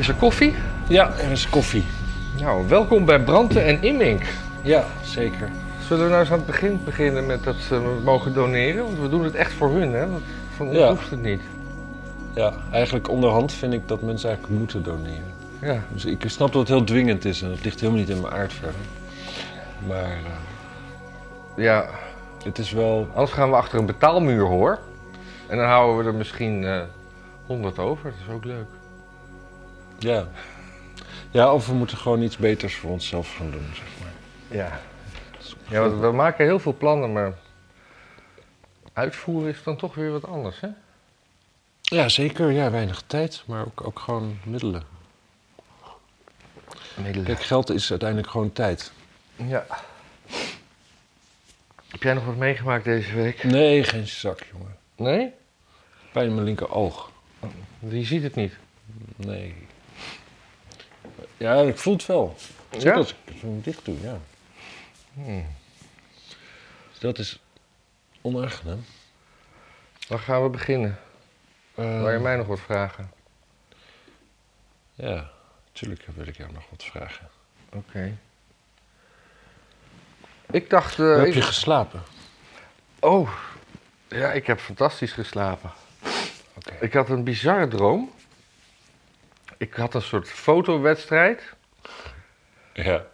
Is er koffie? Ja, er is koffie. Nou, welkom bij Branden en Immink. Ja, zeker. Zullen we nou eens aan het begin beginnen met dat ze mogen doneren? Want we doen het echt voor hun, hè? Want van ons Ja. hoeft het niet. Ja, eigenlijk onderhand vind ik dat mensen eigenlijk moeten doneren. Ja. Dus ik snap dat het heel dwingend is en dat ligt helemaal niet in mijn aard verder. Maar eh, ja, het is wel... anders gaan we achter een betaalmuur, hoor. En dan houden we er misschien eh 100 over. Dat is ook leuk. Ja. Ja, of we moeten gewoon iets beters voor onszelf gaan doen, zeg maar. Ja. Ja, want we maken heel veel plannen, maar uitvoeren is dan toch weer wat anders, hè? Ja, zeker. Ja, weinig tijd, maar ook, ook gewoon middelen. Kijk, geld is uiteindelijk gewoon tijd. Ja. Heb jij nog wat meegemaakt deze week? Nee, geen zak, jongen. Nee? Pijn in mijn linker oog. Je ziet het niet. Nee. Ja, ik voel het wel. Zeker Ja? als ik zo dicht doe, ja. Hmm. Dus dat is onaangenaam. Dan gaan we beginnen. Eh, Wil je mij nog wat vragen? Ja, natuurlijk wil ik jou nog wat vragen. Oké. Ik dacht... eh, heb ik- je geslapen? Oh, ja, ik heb fantastisch geslapen. Oké. Ik had een bizarre droom. Ik had een soort fotowedstrijd. Ja.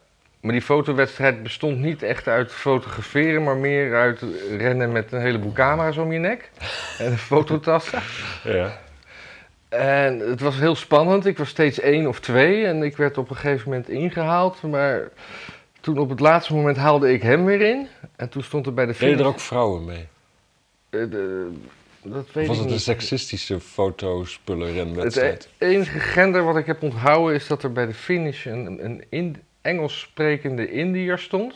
Maar die fotowedstrijd bestond niet echt uit fotograferen, maar meer uit rennen met een heleboel camera's om je nek. En fototassen. Ja. En het was heel spannend. Ik was steeds één of twee en ik werd op een gegeven moment ingehaald. Maar toen op het laatste moment haalde ik hem weer in. En toen stond er bij de Deden finish... er ook vrouwen mee? Eh, de- dat Of was ik het een niet. seksistische fotospullen Het e- enige gender wat ik heb onthouden is dat er bij de finish een, een in, Engels sprekende Indiër stond.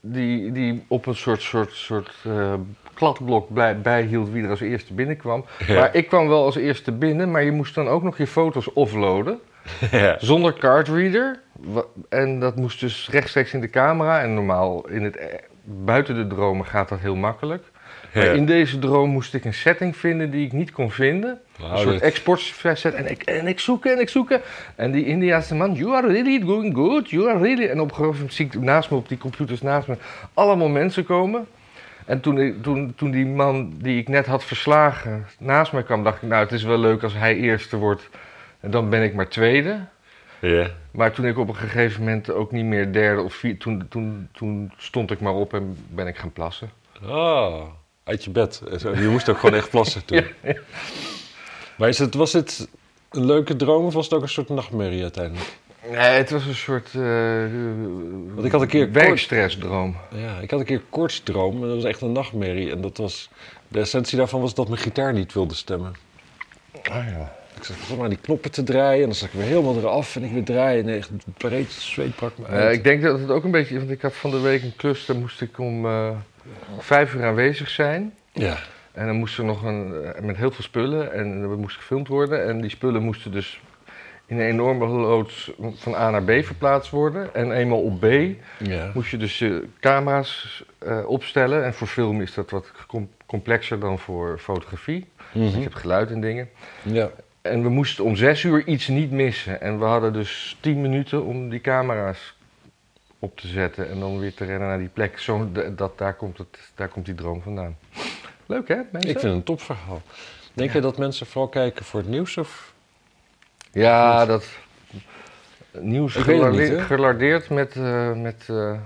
Die, die op een soort, soort, soort eh, kladblok blij- bijhield wie er als eerste binnenkwam. Ja. Maar ik kwam wel als eerste binnen, maar je moest dan ook nog je foto's offloaden. ja. Zonder cardreader. En dat moest dus rechtstreeks in de camera. En normaal in het, eh, buiten de dromen gaat dat heel makkelijk. Maar Ja. in deze droom moest ik een setting vinden die ik niet kon vinden. Een Nou, soort dit- exportset. En ik, en ik zoeken en ik zoeken. En die Indiaanse man, you are really going good, you are really... En op een gegeven moment zie ik naast me, op die computers naast me, allemaal mensen komen. En toen, toen, toen die man die ik net had verslagen naast me kwam, dacht ik, nou het is wel leuk als hij eerste wordt. En dan ben ik maar tweede. Maar toen ik op een gegeven moment ook niet meer derde of vierde, toen, toen, toen stond ik maar op en ben ik gaan plassen. Ah, uit je bed. Je moest ook gewoon echt plassen toen. Ja, Maar is het, was het een leuke droom of was het ook een soort nachtmerrie uiteindelijk? Nee, het was een soort eh Want ik had een keer werkstressdroom. Ja, ik had een keer koortsdroom en dat was echt een nachtmerrie. En dat was, de essentie daarvan was dat mijn gitaar niet wilde stemmen. Ah ja. Ik zat gewoon aan die knoppen te draaien en dan zat ik weer helemaal eraf en ik weer draaien. En echt breed zweet brak me uit. Eh, ik denk dat het ook een beetje, want ik had van de week een klus, daar moest ik om eh, vijf uur aanwezig zijn. Ja, En dan moest er nog een, eh, met heel veel spullen en er moest gefilmd worden. En die spullen moesten dus in een enorme loods van A naar B verplaatst worden. En eenmaal op B ja. moest je dus je camera's eh, opstellen. En voor film is dat wat com- complexer dan voor fotografie. Mhm. je hebt geluid en dingen. ja. En we moesten om zes uur iets niet missen. En we hadden dus tien minuten om die camera's op te zetten. En dan weer te rennen naar die plek. Zo, dat, daar, komt het, daar komt die droom vandaan. Leuk hè, mensen? Ik vind het een topverhaal. Denk Ja. je dat mensen vooral kijken voor het nieuws of... Ja, dat nieuws gelardeerd, met, eh, met eh,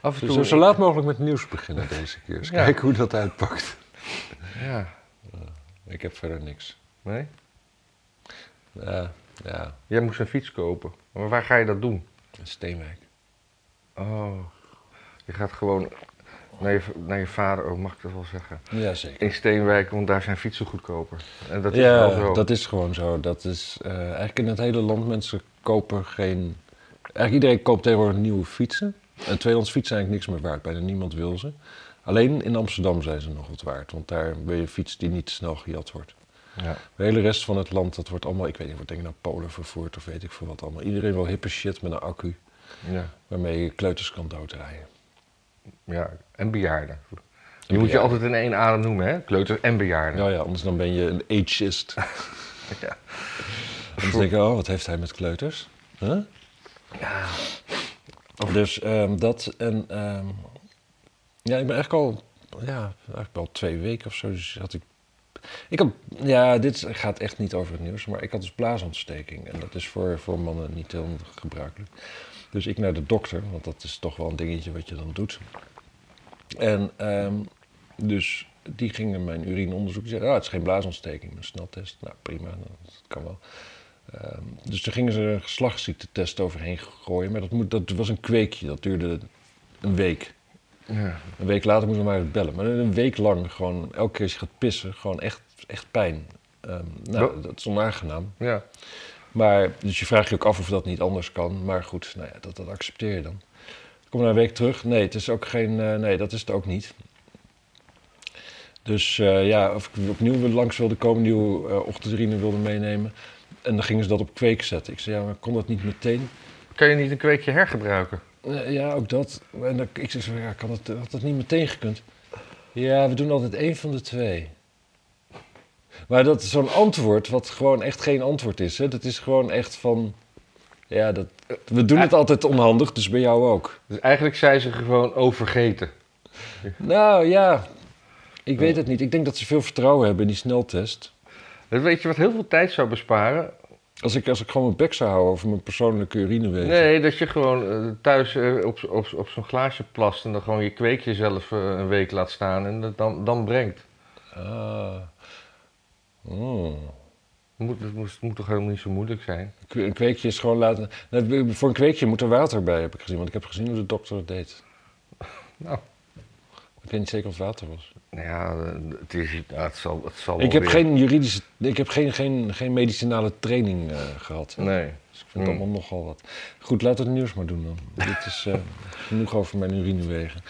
af en toe... Zo, zo laat mogelijk met nieuws beginnen deze keer. Eens Ja. kijken hoe dat uitpakt. Ja, Ik heb verder niks. nee? Ja, ja, Jij moest een fiets kopen. Maar waar ga je dat doen? Steenwijk. Oh, je gaat gewoon naar je, naar je vader, oh mag ik dat wel zeggen, Ja, zeker. in Steenwijk, want daar zijn fietsen goedkoper. En dat is wel ja, zo. dat is gewoon zo. Dat is eh, eigenlijk in het hele land mensen kopen geen. Eigenlijk iedereen koopt tegenwoordig nieuwe fietsen. En tweedehands fietsen zijn eigenlijk niks meer waard. Bijna niemand wil ze. Alleen in Amsterdam zijn ze nog wat waard. Want daar wil je een fiets die niet snel gejat wordt. Ja. De hele rest van het land, dat wordt allemaal, ik weet niet, wordt denk ik naar Polen vervoerd of weet ik veel wat allemaal. Iedereen wil hippe shit met een accu Ja, waarmee je kleuters kan doodrijden. ja, en bejaarden. Die moet je altijd in één adem noemen, hè? Kleuters en bejaarden. Ja, ja, anders dan ben je een ageist. Ja. Dan denk ik, oh, wat heeft hij met kleuters? Huh? Ja. Dus ehm, dat en... ehm, ja, ik ben eigenlijk al... Ja, eigenlijk al twee weken of zo. Dus had ik... Ik had... Ja, dit gaat echt niet over het nieuws. Maar ik had dus blaasontsteking. En dat is voor, voor mannen niet heel gebruikelijk. Dus ik naar de dokter. Want dat is toch wel een dingetje wat je dan doet. En ehm, dus die gingen mijn urineonderzoek. Zeiden, ah, het is geen blaasontsteking. Een sneltest. Nou, prima. Dat kan wel. Ehm, dus toen gingen ze een geslachtsziektetest overheen gooien. Maar dat, moet, dat was een kweekje. Dat duurde een week. Ja. Een week later moesten we maar bellen. Maar een week lang, gewoon elke keer als je gaat pissen, gewoon echt, echt pijn. Ehm, nou, dat is onaangenaam. ja. Maar, dus je vraagt je ook af of dat niet anders kan. Maar goed, nou ja, dat, dat accepteer je dan. Ik kom na een week terug. Nee, het is ook geen, eh, nee, dat is het ook niet. Dus eh, ja, of ik opnieuw langs wilde komen, nieuwe uh, ochtendurine wilde meenemen. En dan gingen ze dat op kweek zetten. Ik zei, ja, maar kon dat niet meteen? Kan je niet een kweekje hergebruiken? Eh, ja, ook dat. En dan, ik zo, ja, kan had dat niet meteen gekund? Ja, we doen altijd één van de twee. Maar dat is zo'n antwoord, wat gewoon echt geen antwoord is. Hè? Dat is gewoon echt van... Ja, dat, we doen het altijd onhandig, dus bij jou ook. Dus eigenlijk zijn ze gewoon overgeten. Nou ja, ik weet het niet. Ik denk dat ze veel vertrouwen hebben in die sneltest. Weet je wat heel veel tijd zou besparen? Als ik, als ik gewoon mijn bek zou houden over mijn persoonlijke urinewegen. Nee, dat je gewoon eh, thuis eh, op, op, op zo'n glaasje plast en dan gewoon je kweekje zelf eh, een week laat staan en dat dan, dan brengt. Ah. Oh. Moet, het het toch helemaal niet zo moeilijk zijn? Een kweekje is gewoon laten... Nou, Voor een kweekje moet er water bij, heb ik gezien. Want ik heb gezien hoe de dokter het deed. Nou, Ik weet niet zeker of het water was. nou ja, eh, het, is, het zal, het zal Ik heb weer- geen juridische... Ik heb geen, geen, geen medicinale training eh, gehad. Nee. Dus ik vind het Hmm. allemaal nogal wat. Goed, laten we het nieuws maar doen dan. Dit is eh, genoeg over mijn urinewegen.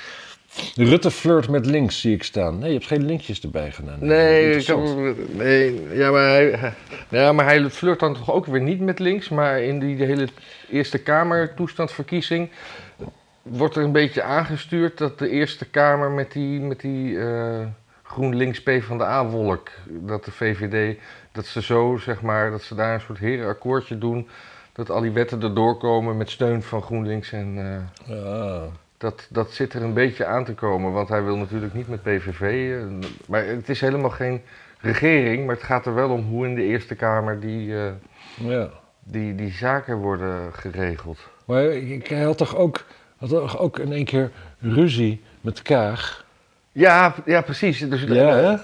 Rutte flirt met links, zie ik staan. Nee, je hebt geen linkjes erbij gedaan. Nee, ik heb, Interessant. nee ja, maar hij, ja, maar hij flirt dan toch ook weer niet met links. Maar in die hele Eerste Kamer toestandverkiezing wordt er een beetje aangestuurd dat de Eerste Kamer met die, met die eh, GroenLinks PvdA-wolk, dat de VVD, dat ze zo, zeg maar, dat ze daar een soort herenakkoordje doen. Dat al die wetten erdoor komen met steun van GroenLinks en... eh, Ah. Dat, dat zit er een beetje aan te komen, want hij wil natuurlijk niet met PVV. eh, Maar het is helemaal geen regering, maar het gaat er wel om hoe in de Eerste Kamer die, eh, Ja. die, die zaken worden geregeld. Maar ik, hij had toch ook, had toch ook in één keer ruzie met Kaag? Ja, ja precies. Dus, Ja, hè?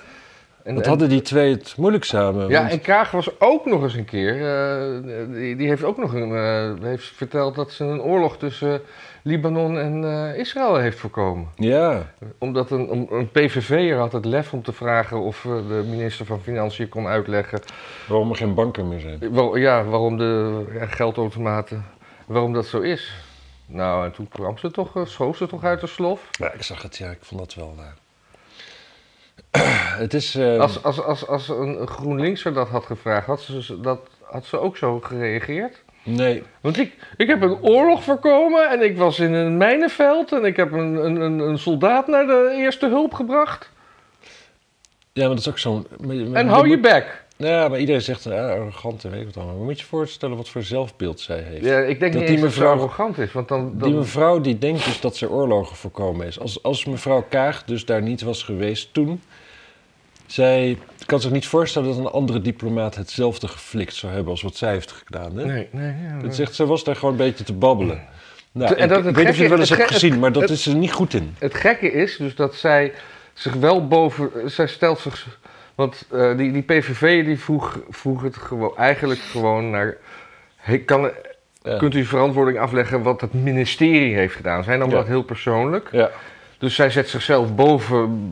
En, Wat en- hadden die twee het moeilijk samen? ja, want- en Kaag was ook nog eens een keer. eh, die, die heeft ook nog een, eh, heeft verteld dat ze een oorlog tussen Libanon en eh, Israël heeft voorkomen. ja. Omdat een, een, een PVV'er had het lef om te vragen of eh, de minister van Financiën kon uitleggen waarom er geen banken meer zijn. Wel, ja, waarom de ja, geldautomaten, waarom dat zo is. Nou, en toen kwam ze toch, eh, schoof ze toch uit de slof. Ja, ik zag het, ja, ik vond dat wel. het is. eh, Als, als, als, als een een GroenLinkser dat had gevraagd, had ze, dat, had ze ook zo gereageerd? Nee, Want ik, ik heb een oorlog voorkomen en ik was in een mijnenveld en ik heb een, een, een, een soldaat naar de eerste hulp gebracht. ja, maar dat is ook zo'n. En hou je bek. Ja, maar iedereen zegt arrogant en weet ik wat allemaal. Maar moet je je voorstellen wat voor zelfbeeld zij heeft? Ja, ik denk Dat niet die dat mevrouw- arrogant is, want dan... dan Die mevrouw die denkt dus dat ze oorlogen voorkomen is. Als, als mevrouw Kaag dus daar niet was geweest toen... Zij kan zich niet voorstellen dat een andere diplomaat hetzelfde geflikt zou hebben als wat zij heeft gedaan. Hè? nee, nee. Ja, Het zegt, ze was daar gewoon een beetje te babbelen. Nou, en ik, dat ik weet niet of je het wel eens hebt gezien, maar dat het- is er niet goed in. Het gekke is dus dat zij zich wel boven. Zij stelt zich. Want eh, die, die PVV die vroeg, vroeg het gewoon, eigenlijk gewoon naar. Hey, kan, Ja. Kunt u verantwoording afleggen wat het ministerie heeft gedaan? Zij nam Ja. dat heel persoonlijk. Ja. Dus zij zet zichzelf boven,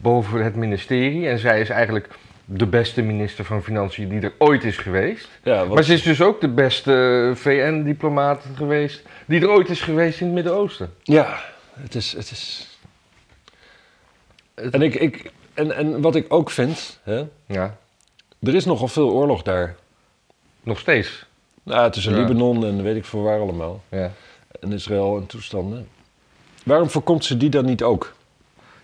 boven het ministerie. En zij is eigenlijk de beste minister van Financiën die er ooit is geweest. Ja, wat- Maar ze is dus ook de beste VN-diplomaat geweest die er ooit is geweest in het Midden-Oosten. ja het is... Het is... Het- En, ik, ik, en, en wat ik ook vind, hè, Ja, er is nogal veel oorlog daar. nog steeds. Nou, tussen Ja. Libanon en weet ik veel waar allemaal. Ja. En Israël en toestanden. Waarom voorkomt ze die dan niet ook?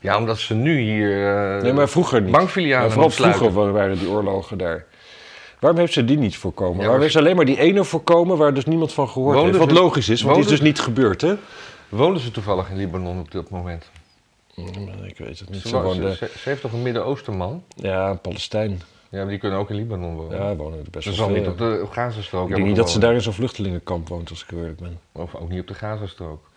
Ja, omdat ze nu hier eh nee, maar vroeger niet. bankfilialen vooral besluiten. vroeger wa- waren die oorlogen daar. Waarom heeft ze die niet voorkomen? Ja, Waarom maar- heeft ze alleen maar die ene voorkomen waar dus niemand van gehoord heeft? Wat logisch is, want die is dus niet gebeurd, hè? Woonden ze toevallig in Libanon op dat moment? Mm, Ik weet het niet. Ze, heeft toch een Midden-Oostenman? ja, een Palestijn. Ja, maar die kunnen ook in Libanon wonen. Ja, wonen er best ze wel zal veel. niet op de Gazastrook Ik denk niet dat ze daar in zo'n vluchtelingenkamp woont, als ik eerlijk ben. Of ook niet op de Gazastrook.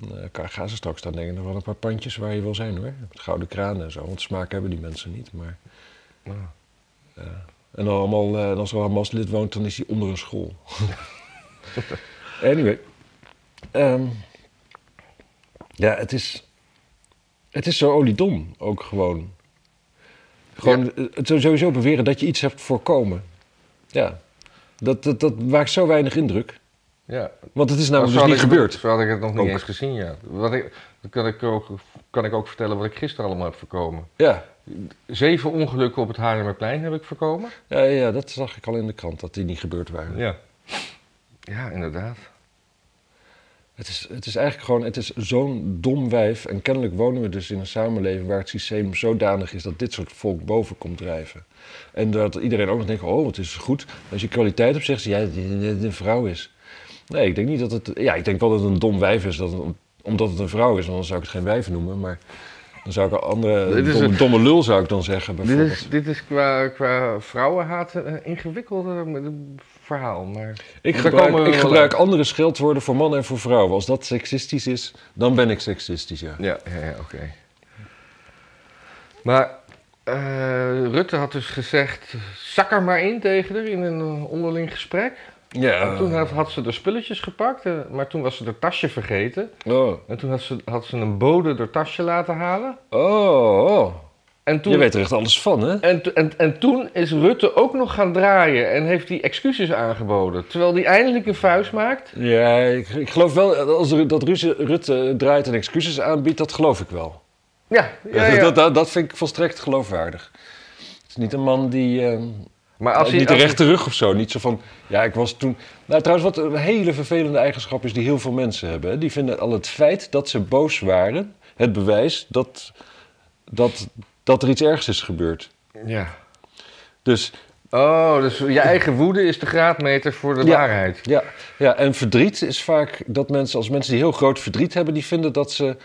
Nee, Gazastrook staan denk ik nog wel een paar pandjes waar je wil zijn hoor. Met gouden kranen en zo, want smaak hebben die mensen niet. Maar, Ja. en dan allemaal, eh, en als er een Hamas-lid woont, dan is hij onder een school. anyway. Ehm, ja, het is, het is zo oliedom ook gewoon. Gewoon eh, het sowieso beweren dat je iets hebt voorkomen. Ja, dat, dat, dat maakt zo weinig indruk. Ja. Want het is namelijk dus niet ik- gebeurd. Zo had ik het nog niet Ook. eens gezien, ja. Wat ik, dan kan ik, ook, kan ik ook vertellen wat ik gisteren allemaal heb voorkomen. Ja. Zeven ongelukken op het Haarlemmerplein heb ik voorkomen. Ja, ja, dat zag ik al in de krant, dat die niet gebeurd waren. Ja. Ja, inderdaad. Het, is, het is eigenlijk gewoon, het is zo'n dom wijf. En kennelijk wonen we dus in een samenleving waar het systeem zodanig is dat dit soort volk boven komt drijven. En dat iedereen ook nog denkt, oh, het is goed. Als je kwaliteit hebt, zegt ze, ja, een vrouw is. Nee, ik denk niet dat het... Ja, ik denk wel dat het een dom wijf is, dat het- omdat het een vrouw is. Dan zou ik het geen wijf noemen, maar... Dan zou ik een andere... Domme, een- domme lul zou ik dan zeggen, Dit is, dit is qua, qua vrouwenhaat een ingewikkeld verhaal. Maar Ik gebruik, ik gebruik andere scheldwoorden voor mannen en voor vrouwen. Als dat seksistisch is, dan ben ik seksistisch, ja. Ja, ja, ja oké. Maar eh, Rutte had dus gezegd, zak er maar in tegen haar in een eh, onderling gesprek. Ja. En toen had, had ze de spulletjes gepakt, eh, maar toen was ze haar tasje vergeten. Oh. En toen had ze, had ze een bode haar tasje laten halen. Oh, oh. En toen, Je weet er echt alles van, hè? en, en, en toen is Rutte ook nog gaan draaien en heeft hij excuses aangeboden. Terwijl hij eindelijk een vuist maakt. Ja, ik, ik geloof wel, als er, dat Rutte, draait en excuses aanbiedt, dat geloof ik wel. Ja, ja, ja. Dat, dat, dat vind ik volstrekt geloofwaardig. Het is niet een man die... eh, maar als niet de als hij- rechte rug of zo. Niet zo van, ja, ik was toen... Nou, trouwens, wat een hele vervelende eigenschap is die heel veel mensen hebben. Hè? Die vinden al het feit dat ze boos waren, het bewijs dat, dat, dat er iets ergs is gebeurd. Ja. Dus Oh, dus je eigen woede is de graadmeter voor de Ja. waarheid. Ja, ja, en verdriet is vaak dat mensen, als mensen die heel groot verdriet hebben, die vinden dat ze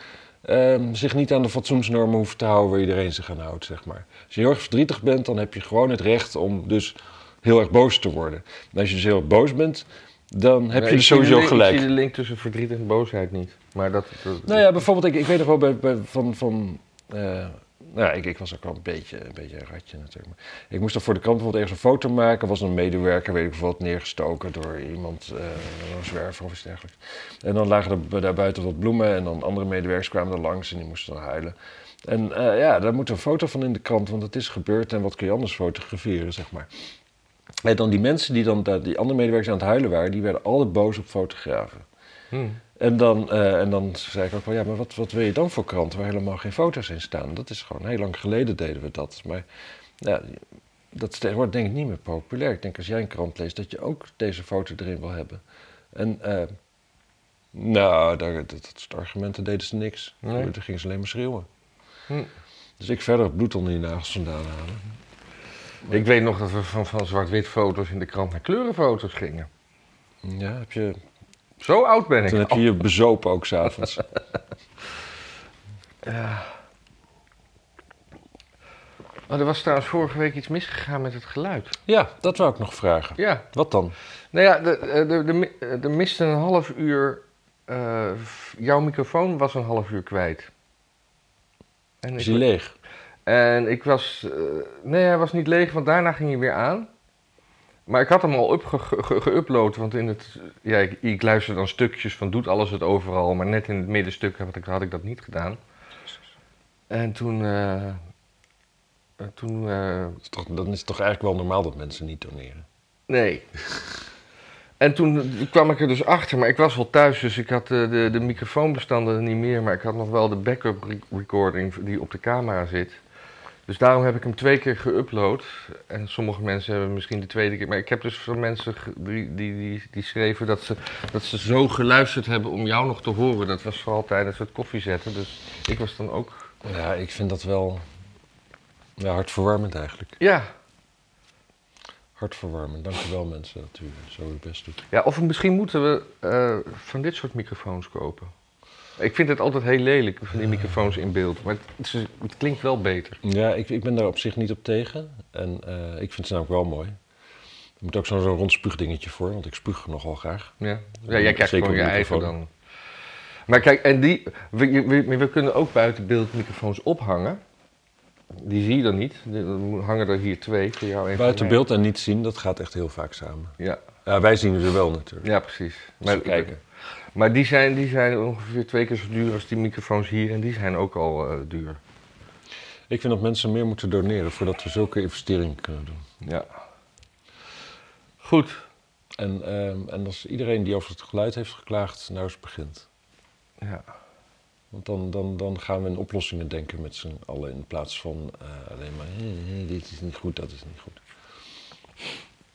ehm, zich niet aan de fatsoensnormen hoeven te houden waar iedereen zich aan houdt, zeg maar. Als je heel erg verdrietig bent, dan heb je gewoon het recht om dus heel erg boos te worden. En als je dus heel erg boos bent, dan heb Nee, je dus sowieso link- gelijk. Ik zie de link tussen verdriet en boosheid niet. Maar dat... dat- Nou ja, bijvoorbeeld, ik, ik weet nog wel bij, bij- van. van eh, nou, ik, ik was ook wel een beetje, een beetje een ratje natuurlijk. Ik moest dan voor de krant bijvoorbeeld ergens een foto maken. Was een medewerker, weet ik neergestoken door iemand, eh, een zwerver of iets dergelijks. En dan lagen er daar buiten wat bloemen en dan andere medewerkers kwamen er langs en die moesten dan huilen. En eh, ja, daar moet een foto van in de krant, want het is gebeurd en wat kun je anders fotograferen, zeg maar. En dan die mensen die dan, die andere medewerkers aan het huilen waren, die werden altijd boos op fotografen. Hm. En dan, eh, en dan zei ik ook wel, ja, maar wat, wat wil je dan voor krant waar helemaal geen foto's in staan? Dat is gewoon, heel lang geleden deden we dat. Maar ja, dat is tegenwoordig denk ik niet meer populair. Ik denk als jij een krant leest, dat je ook deze foto erin wil hebben. En eh, nou, daar, dat, dat soort argumenten deden ze niks. Nee. Toen gingen ze alleen maar schreeuwen. Hm. Dus ik verder het bloed onder die nagels vandaan halen. Ik weet nog dat we van, van zwart-wit foto's in de krant naar kleurenfoto's gingen. Ja, heb je, Zo oud ben ik. toen heb je je bezopen ook s'avonds. Ja. Oh, er was trouwens vorige week iets misgegaan met het geluid. ja, dat wou ik nog vragen. Ja. Wat dan? Nou ja, de, de, de, de, mi- er miste een half uur. eh, jouw microfoon was een half uur kwijt. En Is die leeg? en ik was. eh, nee, hij was niet leeg, want daarna ging hij weer aan. Maar ik had hem al geüpload, want in het. Ja, ik, ik luister dan stukjes van doet alles het overal, maar net in het middenstuk had ik, had ik dat niet gedaan. En toen. eh, eh, toen. eh, Dat is toch- Dan is het toch eigenlijk wel normaal dat mensen niet doneren. Nee. En toen kwam ik er dus achter, maar ik was wel thuis, dus ik had de, de, de microfoonbestanden niet meer, maar ik had nog wel de backup re- recording die op de camera zit. Dus daarom heb ik hem twee keer geüpload. En sommige mensen hebben misschien de tweede keer. Maar ik heb dus van mensen die, die, die, die schreven dat ze, dat ze zo geluisterd hebben om jou nog te horen. Dat was vooral tijdens het koffiezetten. Dus ik was dan ook. Ja, ik vind dat wel ja, hartverwarmend eigenlijk. Ja, hartverwarmend. Dank u wel mensen dat u zo uw best doet. Ja, of misschien moeten we eh, van dit soort microfoons kopen. Ik vind het altijd heel lelijk, van die microfoons in beeld. Maar het, klinkt wel beter. Ja, ik, ik ben daar op zich niet op tegen. En eh, ik vind ze namelijk wel mooi. Er moet ook zo'n zo'n rond spuugdingetje voor, want ik spuug nogal graag. Ja, ja jij krijgt Zeker gewoon je eigen dan. Maar kijk, en die, we, we, we kunnen ook buiten beeld microfoons ophangen. Die zie je dan niet. Er hangen er hier twee voor jou en voor Buiten beeld en niet zien, dat gaat echt heel vaak samen. Ja, Ja, wij zien ze wel natuurlijk. ja precies. We kijken. Maar die zijn, die zijn ongeveer twee keer zo duur als die microfoons hier. En die zijn ook al eh, duur. Ik vind dat mensen meer moeten doneren voordat we zulke investeringen kunnen doen. Ja. Goed. En, ehm, en als iedereen die over het geluid heeft geklaagd, nou eens begint. Ja. Want dan, dan, dan gaan we in oplossingen denken met z'n allen in plaats van eh, alleen maar "Eh, eh, dit is niet goed, dat is niet goed.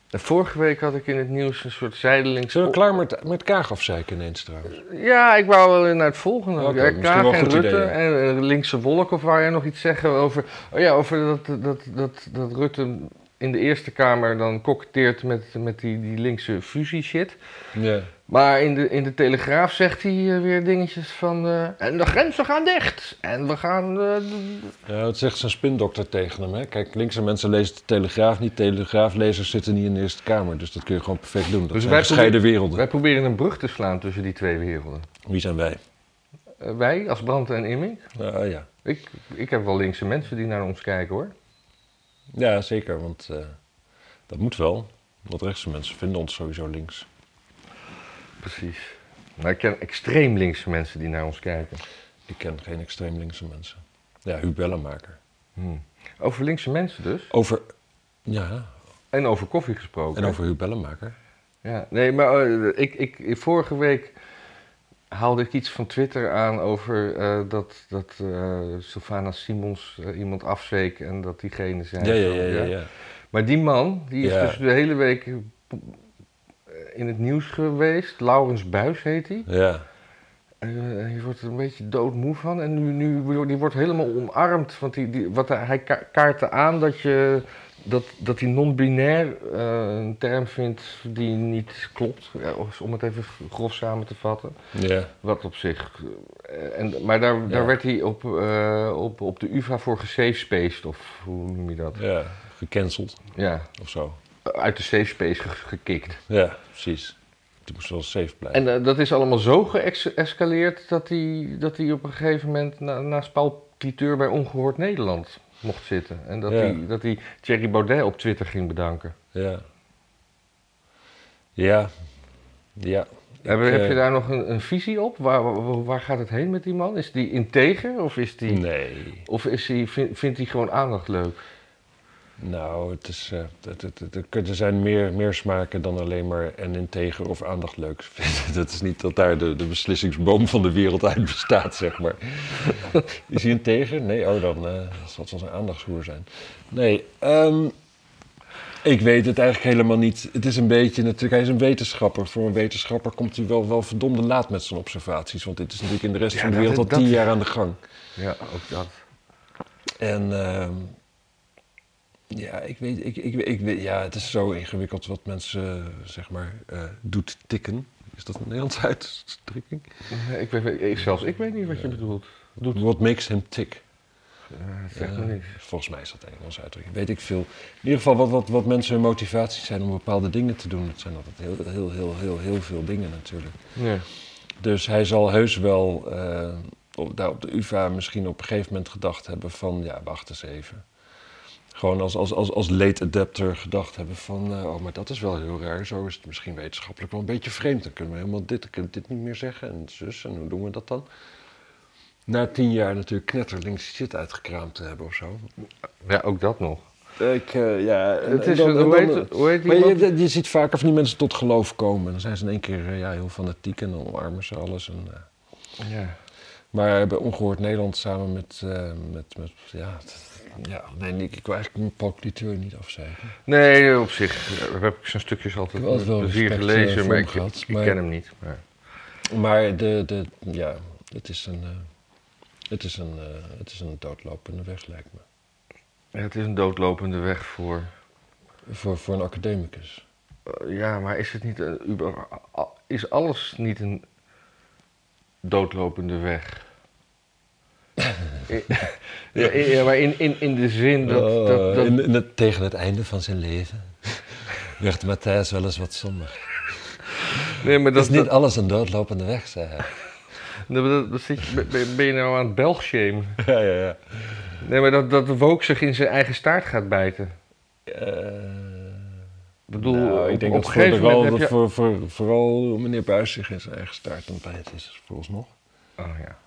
En vorige week had ik in het nieuws een soort zijdelings... Zullen we klaar met, met Kaag afzeiken ineens trouwens? Ja, ik wou wel naar het volgende. Ja, misschien Kaag en goed Rutte idee, ja. en eh, linkse wolk of waar jij nog iets zeggen over... Oh ja, over dat, dat, dat, dat Rutte in de Eerste Kamer dan koketteert met, met die, die linkse fusie-shit. Ja. Maar in de, in de Telegraaf zegt hij eh, weer dingetjes van... eh, en de grenzen gaan dicht. En we gaan... eh, Ja, het zegt zijn spindokter tegen hem. Hè? Kijk, linkse mensen lezen de Telegraaf niet. Telegraaflezers zitten niet in de Eerste Kamer. Dus dat kun je gewoon perfect doen. Dat Dus zijn wij gescheiden werelden. wij proberen een brug te slaan tussen die twee werelden. Wie zijn wij? Wij, als Brandt en Imming. Ja, ja. Ik, ik heb wel linkse mensen die naar ons kijken hoor. ja, zeker. Want dat moet wel. Want rechtse mensen vinden ons sowieso links. Precies. Maar ik ken extreem linkse mensen die naar ons kijken. Ik ken geen extreem linkse mensen. Ja, Huub Bellemaker. Hmm. Over linkse mensen dus. Over... Ja, En over koffie gesproken. en over Huub Bellemaker. Ja, nee, maar eh, ik, ik, vorige week haalde ik iets van Twitter aan over eh, dat, dat eh Sylvana Simons iemand afzeek en dat diegene zei... Ja, ja, ja, ja. ja. Maar die man, die is dus de hele week in het nieuws geweest. Laurens Buis heet hij. ja. Eh, je wordt er een beetje doodmoe van. En nu, nu die wordt helemaal omarmd. Want die, die, wat hij, hij ka- kaartte aan dat je dat, dat hij non-binair eh, een term vindt die niet klopt. Ja, om het even grof samen te vatten. ja. Wat op zich. eh, en, maar daar, daar werd hij op, eh, op, op de UVA voor gesafespaced. Of hoe noem je dat? ja. Gecanceld Ja, of zo. Uit de safe space ge- gekikt. Ja, precies. Het moest wel safe blijven. En eh, dat is allemaal zo geëscaleerd dat hij, dat hij op een gegeven moment na, naast Paul Cliteur bij Ongehoord Nederland mocht zitten. En dat, Ja. hij, dat hij Thierry Baudet op Twitter ging bedanken. Ja. Ja. Ja. heb, Ik, heb eh, je daar nog een, een visie op? Waar, waar, waar gaat het heen met die man? Is die integer of, is die, Nee. of is die, vind- vindt hij gewoon aandacht leuk? Nou, het is, eh, het, het, er zijn meer, meer smaken dan alleen maar en integer of aandacht leuk. Dat is niet dat daar de, de beslissingsboom van de wereld uit bestaat, zeg maar. Is hij integer? Nee, oh, dan eh zal het wel zijn aandachtshoer zijn. Nee, ehm, ik weet het eigenlijk helemaal niet. Het is een beetje, natuurlijk, hij is een wetenschapper. Voor een wetenschapper komt hij wel, wel verdomde laat met zijn observaties. Want dit is natuurlijk in de rest Ja, van de dat- wereld al dat- tien jaar aan de gang. Ja, ook dat. En ehm, ja, ik weet, ik, ik, ik weet, ja, het is zo ingewikkeld wat mensen, zeg maar, eh, doet tikken. Is dat een Nederlands uitdrukking? Nee, Ik weet, ik, zelfs ik weet niet wat je bedoelt. Doet, What makes him tick? Eh, niks. volgens mij is dat een Engelse uitdrukking. Weet ik veel. In ieder geval wat, wat, wat mensen hun motivaties zijn om bepaalde dingen te doen. Het zijn altijd heel, heel, heel, heel, heel veel dingen natuurlijk. Ja. Dus hij zal heus wel op, daar op de UvA misschien op een gegeven moment gedacht hebben van... ja, wacht eens even. Gewoon als, als, als, als late adapter gedacht hebben van... eh, oh, maar dat is wel heel raar. Zo is het misschien wetenschappelijk wel een beetje vreemd. Dan kunnen we helemaal dit, kunnen dit niet meer zeggen. En zus, en hoe doen we dat dan? Na tien jaar natuurlijk knetterlinks shit uitgekraamd te hebben of zo. ja, ook dat nog. Ik, eh, ja... Het is, dan- hoe, dan- heet, hoe heet die maar je, je ziet vaker van die mensen tot geloof komen. Dan zijn ze in één keer eh, ja, heel fanatiek en dan omarmen ze alles. En, Ja. maar bij Ongehoord Nederland samen met, met, met ja, ja, nee, ik, ik wil eigenlijk mijn Paul niet afzeggen. Nee, op zich eh, heb ik zijn stukjes altijd Ik wel plezier gelezen, eh, maar ik, gehad, ik maar- ken hem niet. Maar. Maar de, de, ja, het is een, eh, het is een, het is een doodlopende weg, lijkt me. Ja, het is een doodlopende weg voor Voor, voor een academicus. Ja, maar is het niet een, is alles niet een doodlopende weg? Ja, ja, maar in, in, in de zin dat... Oh, dat, dat in, in het, tegen het einde van zijn leven werd Matthijs wel eens wat somber. nee, maar Dat is niet dat, alles een doodlopende weg, zei hij. dat, dat- dat zit je, ben, ben je nou aan het belgshamen? Ja, ja, ja. Nee, maar dat, dat woke zich in zijn eigen staart gaat bijten. Ik bedoel, nou, op, ik denk op dat een gegeven vooral, moment heb je... voor, voor, vooral meneer Buis zich in zijn eigen staart aan het bijten is, vooralsnog. Oh ja.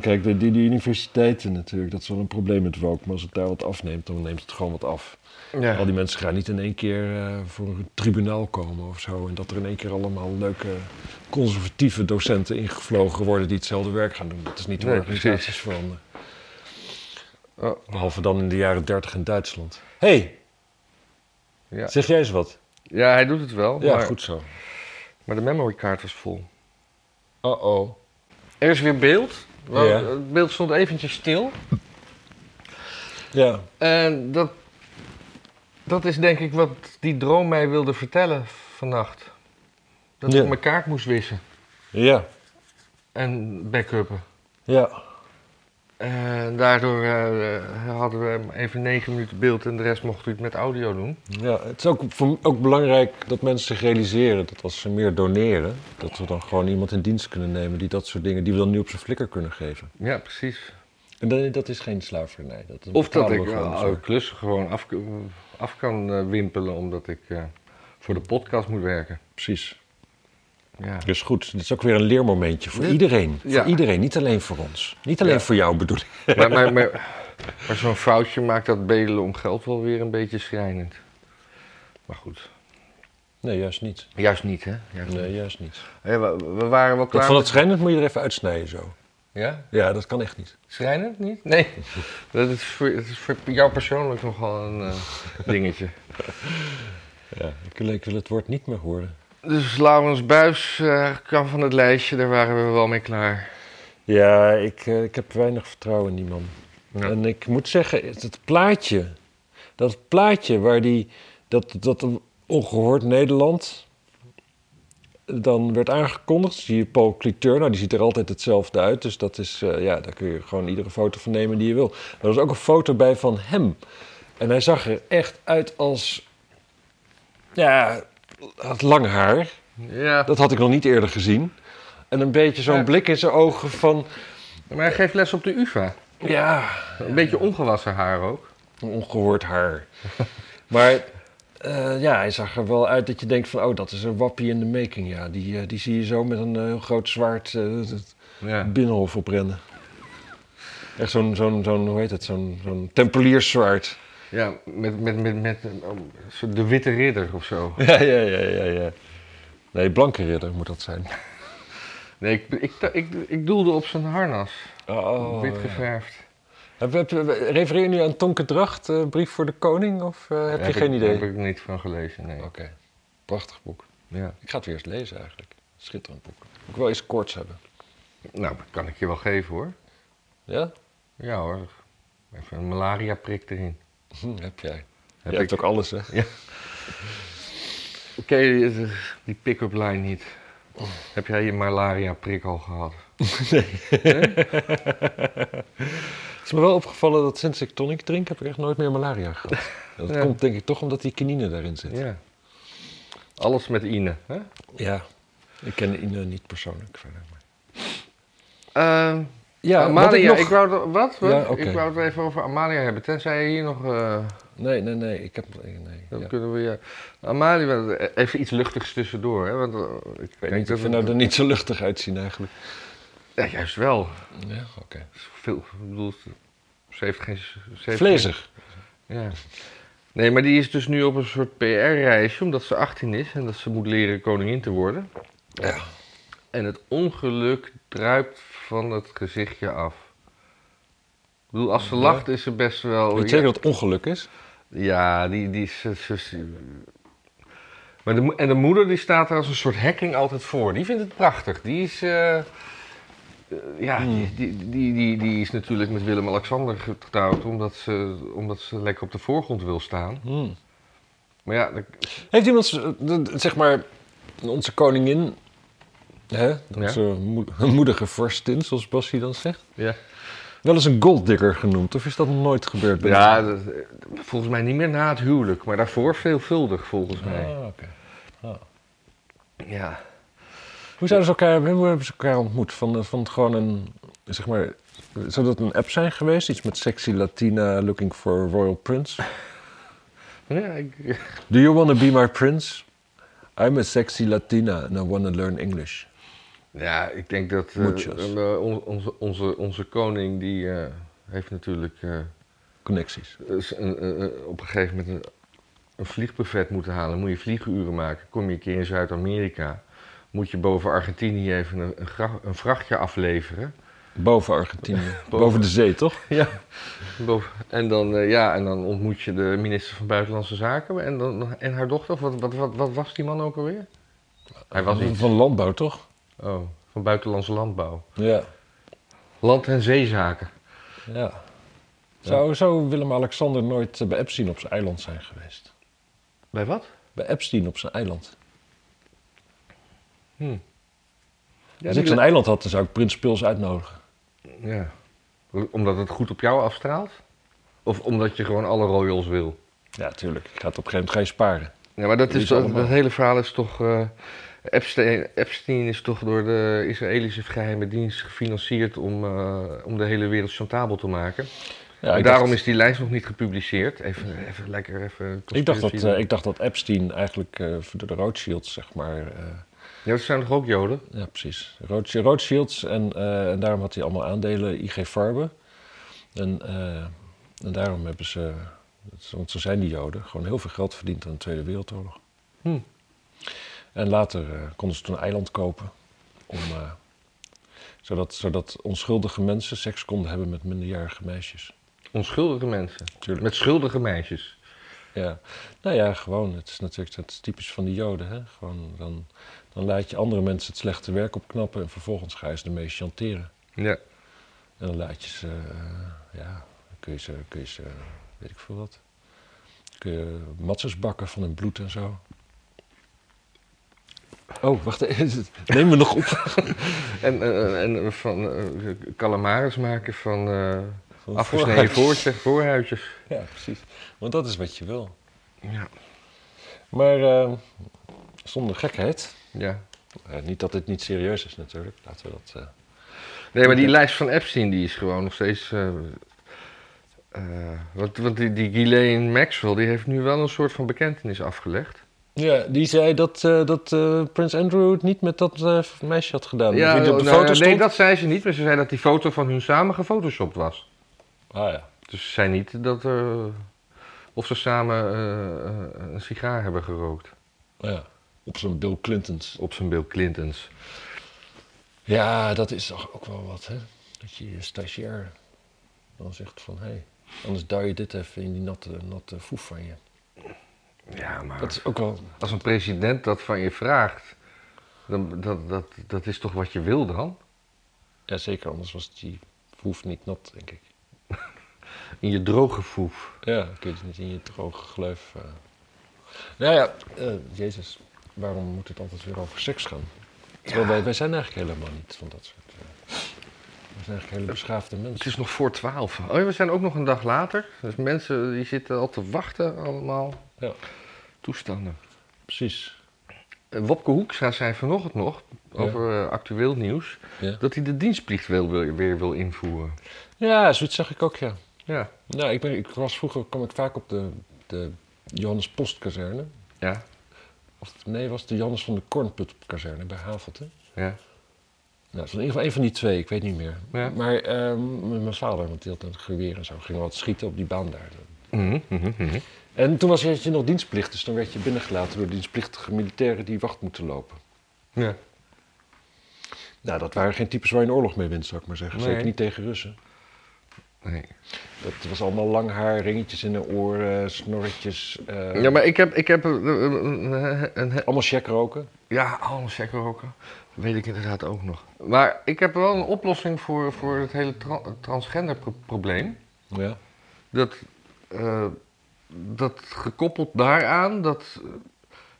Kijk, de, die, die universiteiten natuurlijk, dat is wel een probleem met woke. Maar als het daar wat afneemt, dan neemt het gewoon wat af. Ja. Al die mensen gaan niet in één keer eh, voor een tribunaal komen of zo. En dat er in één keer allemaal leuke conservatieve docenten ingevlogen worden die hetzelfde werk gaan doen. Dat is niet hoe Nee, organisaties precies. veranderen. Oh, Behalve dan in de jaren 30 in Duitsland. Hé, hey, ja. zeg jij eens wat? ja, hij doet het wel, Ja, maar, goed zo. maar de memorykaart was vol. Uh-oh. Er is weer beeld. Ja. Het beeld stond eventjes stil. Ja, En dat, dat is denk ik wat die droom mij wilde vertellen vannacht. Dat Ja. ik mijn kaart moest wissen ja, en backuppen. ja. En daardoor eh, hadden we even negen minuten beeld en de rest mocht u het met audio doen. Ja, het is ook, voor, ook belangrijk dat mensen zich realiseren dat als ze meer doneren, dat we dan gewoon iemand in dienst kunnen nemen die dat soort dingen, die we dan nu op zijn flikker kunnen geven. Ja, precies. En dat, dat is geen slavernij. Dat Of dat ik uh, klussen gewoon af, af kan eh, wimpelen omdat ik eh, voor de podcast moet werken. Precies. Ja. Dus goed, dit is ook weer een leermomentje voor iedereen. Ja. Voor iedereen, niet alleen voor ons. Niet alleen Ja. voor jou bedoel ik. maar maar, maar, maar zo'n foutje maakt dat bedelen om geld wel weer een beetje schrijnend. Maar goed. Nee, juist niet. Juist niet, hè? Juist niet. Nee, juist niet. Hé, we, we waren wel Dat klaar. van het schrijnend moet je er even uitsnijden zo. Ja? Ja, dat kan echt niet. Schrijnend niet? Nee. Dat is voor, dat is voor jou persoonlijk nogal een eh, dingetje. Ja, ik, wil, ik wil het woord niet meer horen. Dus Laurens Buis eh, kan van het lijstje, daar waren we wel mee klaar. Ja, ik, eh, ik heb weinig vertrouwen in die man. Ja. En ik moet zeggen, het, het plaatje, dat plaatje waar die, dat, dat ongehoord Nederland dan werd aangekondigd, zie je Paul Cliteur, nou die ziet er altijd hetzelfde uit, dus dat is, eh, ja, daar kun je gewoon iedere foto van nemen die je wil. Maar er was ook een foto bij van hem. En hij zag er echt uit als, ja, had lang haar, Ja, dat had ik nog niet eerder gezien. En een beetje zo'n Ja. blik in zijn ogen van, maar hij geeft les op de UvA. ja, Een beetje ongewassen haar ook. ongehoord haar. maar eh, ja, hij zag er wel uit dat je denkt van... oh, dat is een wappie in de making, ja. Die, eh, die zie je zo met een eh, heel groot zwaard Ja. binnenhof oprennen. Echt zo'n, zo'n, zo'n hoe heet het, zo'n, zo'n tempelierszwaard. Ja, met, met, met, met oh, de witte ridder of zo. Ja, ja, ja, ja, ja. Nee, blanke ridder moet dat zijn. Nee, ik, ik, ik, ik doelde op zijn harnas. Oh, wit ja. geverfd. Heb, heb, refereer je nu aan Tonke Dracht, eh, Brief voor de Koning? Of eh, heb je geen idee? Daar heb ik niet van gelezen, nee. Oké, prachtig boek. Ja. Ik ga het weer eens lezen eigenlijk. Schitterend boek. Moet ik wel eens koorts hebben. Nou, dat kan ik je wel geven hoor. Ja? Ja hoor. Even een malaria prik erin. Hm, heb jij. Heb je hebt ik- ook alles, hè? Ken je die, die pick-up line niet? Heb jij je malaria prik al gehad? Het is me wel opgevallen dat sinds ik tonic drink, heb ik echt nooit meer malaria gehad. Dat Ja. komt denk ik toch omdat die kinine daarin zit. Ja. Alles met Ine. Hè? Ja. Ik ken Ine niet persoonlijk verder. Maar... Ehm, Ja, Amalia, ik nog... ik wou het- wat? wat? Ja, oké. Ik wou het even over Amalia hebben. Tenzij je hier nog. eh, Nee, nee, nee. Ik heb... Nee, dan ja. kunnen we ja. Amalia, even iets luchtigs tussendoor. Hè? Want, eh, ik Ik weet denk niet of we nou er niet zo luchtig uitzien eigenlijk. Ja, juist wel. Ja, oké. Veel, ik bedoel, ze heeft geen. Ze heeft Vlezig. geen- ja. Nee, maar die is dus nu op een soort PR-reisje, omdat ze 18 is en dat ze moet leren koningin te worden. Ja. En het ongeluk druipt van het gezichtje af. Ik bedoel, als ze lacht is ze best wel... Weet je zeker dat het ongeluk is? Ja, die, die is... ze- ze- ze- maar de, mo- en de moeder die staat er als een soort hekking altijd voor. Die vindt het prachtig. Die is... eh, eh, ja, Hmm. die, die, die, die, die is natuurlijk met Willem-Alexander getrouwd omdat ze, omdat ze lekker op de voorgrond wil staan. Hmm. Maar ja, dat- Heeft iemand, zeg maar, onze koningin, hè, onze moe- moedige vorstin, zoals Bassie dan zegt, ja. wel eens een golddigger genoemd? Of is dat nog nooit gebeurd? bij ja dat- volgens mij niet meer na het huwelijk, maar daarvoor veelvuldig volgens jou? mij. Ah, oké. Ja. Hoe zouden ze elkaar, hoe hebben ze elkaar ontmoet? Van, eh, van gewoon een, zeg maar, zou dat een app zijn geweest? Iets met sexy Latina looking for a royal prince? Ja, ik, Do you want to be my prince? I'm a sexy Latina and I want to learn English. Ja, ik denk dat eh, eh, on- onze, onze, onze koning die eh, heeft natuurlijk Connecties. een- op een gegeven moment een, een vliegbuffet moeten halen. Moet je vlieguren maken. Kom je een keer in Zuid-Amerika, moet je boven Argentinië even een, een, vrachtje afleveren. Boven Argentinië. Boven de zee, toch? Ja. Boven, en, dan, ja, en dan ontmoet je de minister van Buitenlandse Zaken en, dan, en haar dochter. Of Wat, wat, wat, wat was die man ook alweer? Hij was iets. Van landbouw, toch? Oh, van Buitenlandse Landbouw. Ja. Land- en zeezaken. ja. Zou, zou Willem-Alexander nooit eh, bij Epstein op zijn eiland zijn geweest? Bij wat? Bij Epstein op zijn eiland. Hm. Ja, Als ik zo'n le- eiland had, dan zou ik Prins Pils uitnodigen. ja. Omdat het goed op jou afstraalt? Of omdat je gewoon alle royals wil? Ja, tuurlijk. Ik ga het op een gegeven moment je sparen. Ja, maar dat, is dat hele verhaal is toch... eh, Epstein, Epstein is toch door de Israëlische geheime dienst gefinancierd om, eh, om de hele wereld chantabel te maken. Ja, en daarom dacht, is die lijst nog niet gepubliceerd. Even, even lekker even... ik, dacht dat, eh, ik dacht dat Epstein eigenlijk eh, door de Rothschilds, zeg maar... Ja, dat zijn toch ook Joden? ja, precies. Rothsch- Rothschilds en, en daarom had hij allemaal aandelen IG Farben. En, en daarom hebben ze, want zo zijn die Joden, gewoon heel veel geld verdiend aan de Tweede Wereldoorlog. Hm. En later eh, konden ze toen een eiland kopen. Om, eh, zodat, zodat onschuldige mensen seks konden hebben met minderjarige meisjes. Onschuldige mensen. Tuurlijk. Met schuldige meisjes. Ja. Nou ja, gewoon. Het is natuurlijk het is typisch van die Joden. Hè? Gewoon, dan, dan laat je andere mensen het slechte werk opknappen en vervolgens ga je ze ermee chanteren. Ja. En dan laat je ze, eh, ja, kun je ze, kun je ze, weet ik veel wat. Kun je matzes bakken van hun bloed en zo. Oh, wacht even. Neem me nog op. En, eh, en van eh, calamaris maken van eh, Van afgesneden voorhuid. voortje, voorhuidjes. Ja, precies. Want dat is wat je wil. Ja. Maar eh, zonder gekheid. ja. Niet dat dit niet serieus is natuurlijk. Laten we dat... Nee, maar die lijst van Epstein die is gewoon nog steeds. want want die, die Ghislaine Maxwell die heeft nu wel een soort van bekentenis afgelegd. Ja, die zei dat, eh, dat eh, Prins Andrew het niet met dat eh, meisje had gedaan. Ja, die op de nou, foto nee, stond. dat zei ze niet, maar ze zei dat die foto van hun samen gefotoshopt was. Ah ja. Dus ze zei niet dat. of ze samen een sigaar hebben gerookt. Ah, ja. Op zo'n Bill Clintons. Op zijn Bill Clintons. Ja, dat is toch ook wel wat, hè? Dat je je stagiair dan zegt van... hé, hey, anders duw je dit even in die natte, natte foef van je. Ja, maar Dat is ook wel... als een president dat van je vraagt, dan, dat, dat, dat is toch wat je wil dan? Ja, zeker, anders was die foef niet nat, denk ik. In je droge foef. Ja, dan kun je het niet in je droge gleuf... eh. Nou ja, eh, jezus, waarom moet het altijd weer over seks gaan? Terwijl wij, wij zijn eigenlijk helemaal niet van dat soort... eh, we zijn eigenlijk hele beschaafde Het mensen. is nog voor twaalf. Oh, ja, we zijn ook nog een dag later. Dus mensen die zitten al te wachten allemaal. Ja. Toestanden. Precies. Eh, Wopke Hoekstra zei vanochtend nog, over eh, actueel nieuws, Ja. dat hij de dienstplicht weer wil invoeren. ja, zoiets zag ik ook, ja. Ja. Nou, ik, ben, ik was vroeger kwam ik vaak op de, de Johannes Postkazerne. Ja. Of nee, was de Johannes van de Kornputkazerne bij Havelte. Ja. Nou, het was in ieder geval een van die twee, ik weet niet meer. Ja. Maar met mijn vader, want die had een geweer en zo, ging wat schieten op die baan daar. Mhm, mhm, mhm. En toen was je, nog dienstplicht, dus dan werd je binnengelaten door dienstplichtige militairen die wacht moeten lopen. Ja. Nou, dat waren geen types waar je een oorlog mee wint, zou ik maar zeggen. Nee. Zeker niet tegen Russen. Nee. Dat was allemaal lang haar, ringetjes in de oren, snorretjes. eh, Ja, maar ik heb, ik heb een, een, een- Allemaal check roken. Ja, allemaal check roken. Weet ik inderdaad ook nog. Maar ik heb wel een oplossing voor, voor het hele tra transgender pro- probleem. Ja. Dat, eh, dat gekoppeld daaraan dat eh,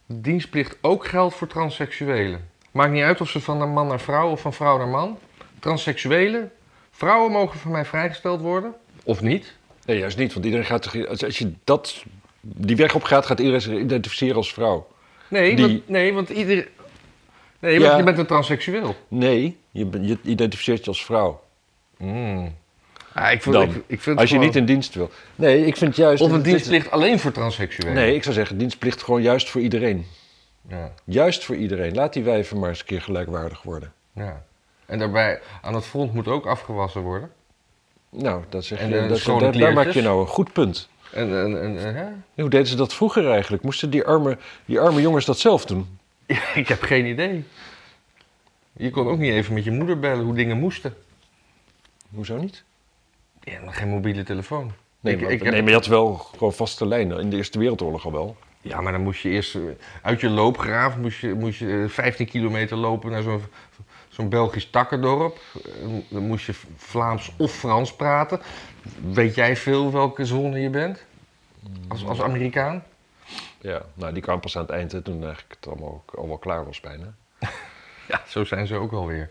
dienstplicht ook geldt voor transseksuelen. Maakt niet uit of ze van een man naar vrouw of van vrouw naar man. Transseksuelen, vrouwen mogen van mij vrijgesteld worden. Of niet. Nee, juist niet, want iedereen gaat. Als, als je dat, die weg op gaat, gaat iedereen zich identificeren als vrouw. Nee, Die- want, nee want iedereen... Nee, want Ja. je bent een transseksueel. Nee, je, ben- je identificeert je als vrouw. Mm. Ah, ik vind, Dan. ik, ik vind Als je gewoon- niet in dienst wil. Nee, ik vind juist... Of een dienstplicht alleen voor transseksuelen. Nee, ik zou zeggen, dienstplicht gewoon juist voor iedereen. Ja, Juist voor iedereen. Laat die wijven maar eens een keer gelijkwaardig worden. ja. En daarbij, aan het front moet ook afgewassen worden. Nou, dat zeg En, je, eh, dat, daar, daar maak je nou een goed punt. En, en, en, en, hè? Hoe deden ze dat vroeger eigenlijk? Moesten die arme, die arme jongens dat zelf doen? Ja, ik heb geen idee. Je kon ook niet even met je moeder bellen hoe dingen moesten. Hoezo niet? Ja, maar geen mobiele telefoon. Nee, Ik- maar, ik nee, maar je had wel gewoon vaste lijnen. In de Eerste Wereldoorlog al wel. Ja, maar dan moest je eerst eh, uit je loopgraaf moest je, moest je eh, 15 kilometer lopen naar zo'n zo'n Belgisch takkendorp. Eh, Dan moest je Vlaams of Frans praten. Weet jij veel welke zone je bent? Als, als Amerikaan? Ja, nou die kwam pas aan het eind, hè, toen eigenlijk het allemaal ook al wel klaar was bijna. Ja, zo zijn ze ook alweer.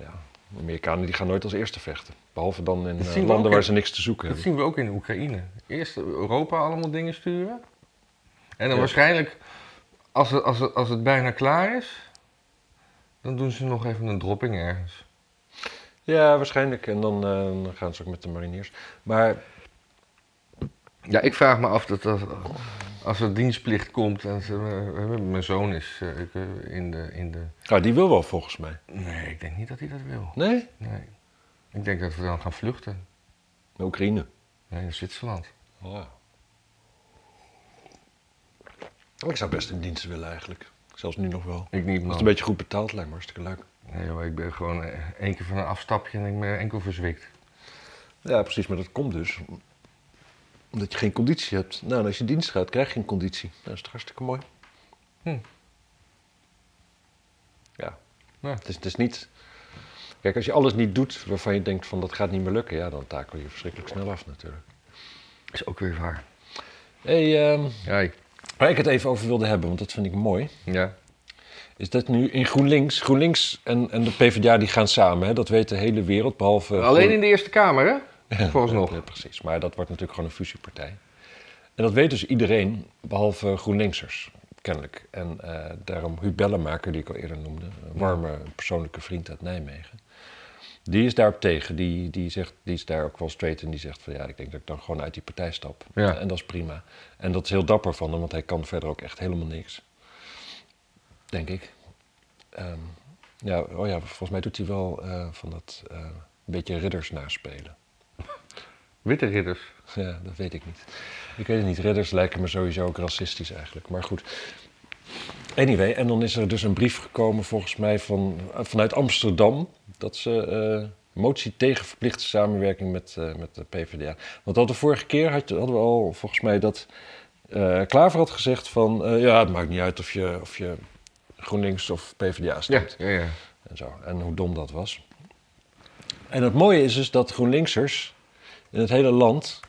Ja, de Amerikanen die gaan nooit als eerste vechten. Behalve dan in Dat eh, landen waar in- ze niks te zoeken Dat hebben. zien we ook in Oekraïne. Eerst Europa allemaal dingen sturen. En dan Ja. waarschijnlijk, als het, als, het, als het bijna klaar is, dan doen ze nog even een dropping ergens. Ja, waarschijnlijk. En dan, eh, dan gaan ze ook met de mariniers. Maar Ja, ik vraag me af dat als, als er dienstplicht komt en ze, eh, mijn zoon is eh, eh, in, de, in de... nou, die wil wel volgens mij. Nee, ik denk niet dat hij dat wil. Nee? Nee. Ik denk dat we dan gaan vluchten. Naar Oekraïne. Nee, naar Zwitserland. Ja. Ik zou best in dienst willen eigenlijk. Zelfs nu nog wel. Ik niet, Als het man. een beetje goed betaald lijkt me hartstikke leuk. Nee, joh, ik ben gewoon eh, één keer van een afstapje en ik ben enkel verzwikt. Ja, precies. Maar dat komt dus omdat je geen conditie hebt. Nou, en als je dienst gaat, krijg je een conditie. Dat is toch hartstikke mooi. Hm. Ja. Ja. Het, is, het is niet... Kijk, als je alles niet doet waarvan je denkt van dat gaat niet meer lukken... ja, dan takel je verschrikkelijk snel af natuurlijk. Is ook weer waar. Hey, ehm, Ja, ik- waar ik het even over wilde hebben, want dat vind ik mooi... ja. is dat nu in GroenLinks... GroenLinks en, en de PvdA die gaan samen, hè? dat weet de hele wereld, behalve... Alleen in de Eerste Kamer, hè? Vooralsnog. Ja, precies. Maar dat wordt natuurlijk gewoon een fusiepartij. En dat weet dus iedereen, behalve GroenLinksers, kennelijk. En eh, daarom Huub Bellemaker, die ik al eerder noemde, een warme persoonlijke vriend uit Nijmegen. Die is daarop tegen. Die, die, zegt, die is daar ook wel straight en die zegt van ja, ik denk dat ik dan gewoon uit die partij stap. Ja. En dat is prima. En dat is heel dapper van hem, want hij kan verder ook echt helemaal niks. Denk ik. Ehm, ja, oh ja, volgens mij doet hij wel eh, van dat een beetje ridders naspelen. Witte ridders. Ja, dat weet ik niet. Ik weet het niet. Ridders lijken me sowieso ook racistisch eigenlijk. Maar goed. Anyway, en dan is er dus een brief gekomen volgens mij van, vanuit Amsterdam... dat ze eh, motie tegen verplichte samenwerking met, eh, met de PvdA. Want al de vorige keer had, hadden we al volgens mij dat eh, Klaver had gezegd van... ja, het maakt niet uit of je, of je GroenLinks of PvdA Ja, stemt. ja, ja. En, zo. en hoe dom dat was. En het mooie is dus dat GroenLinksers in het hele land,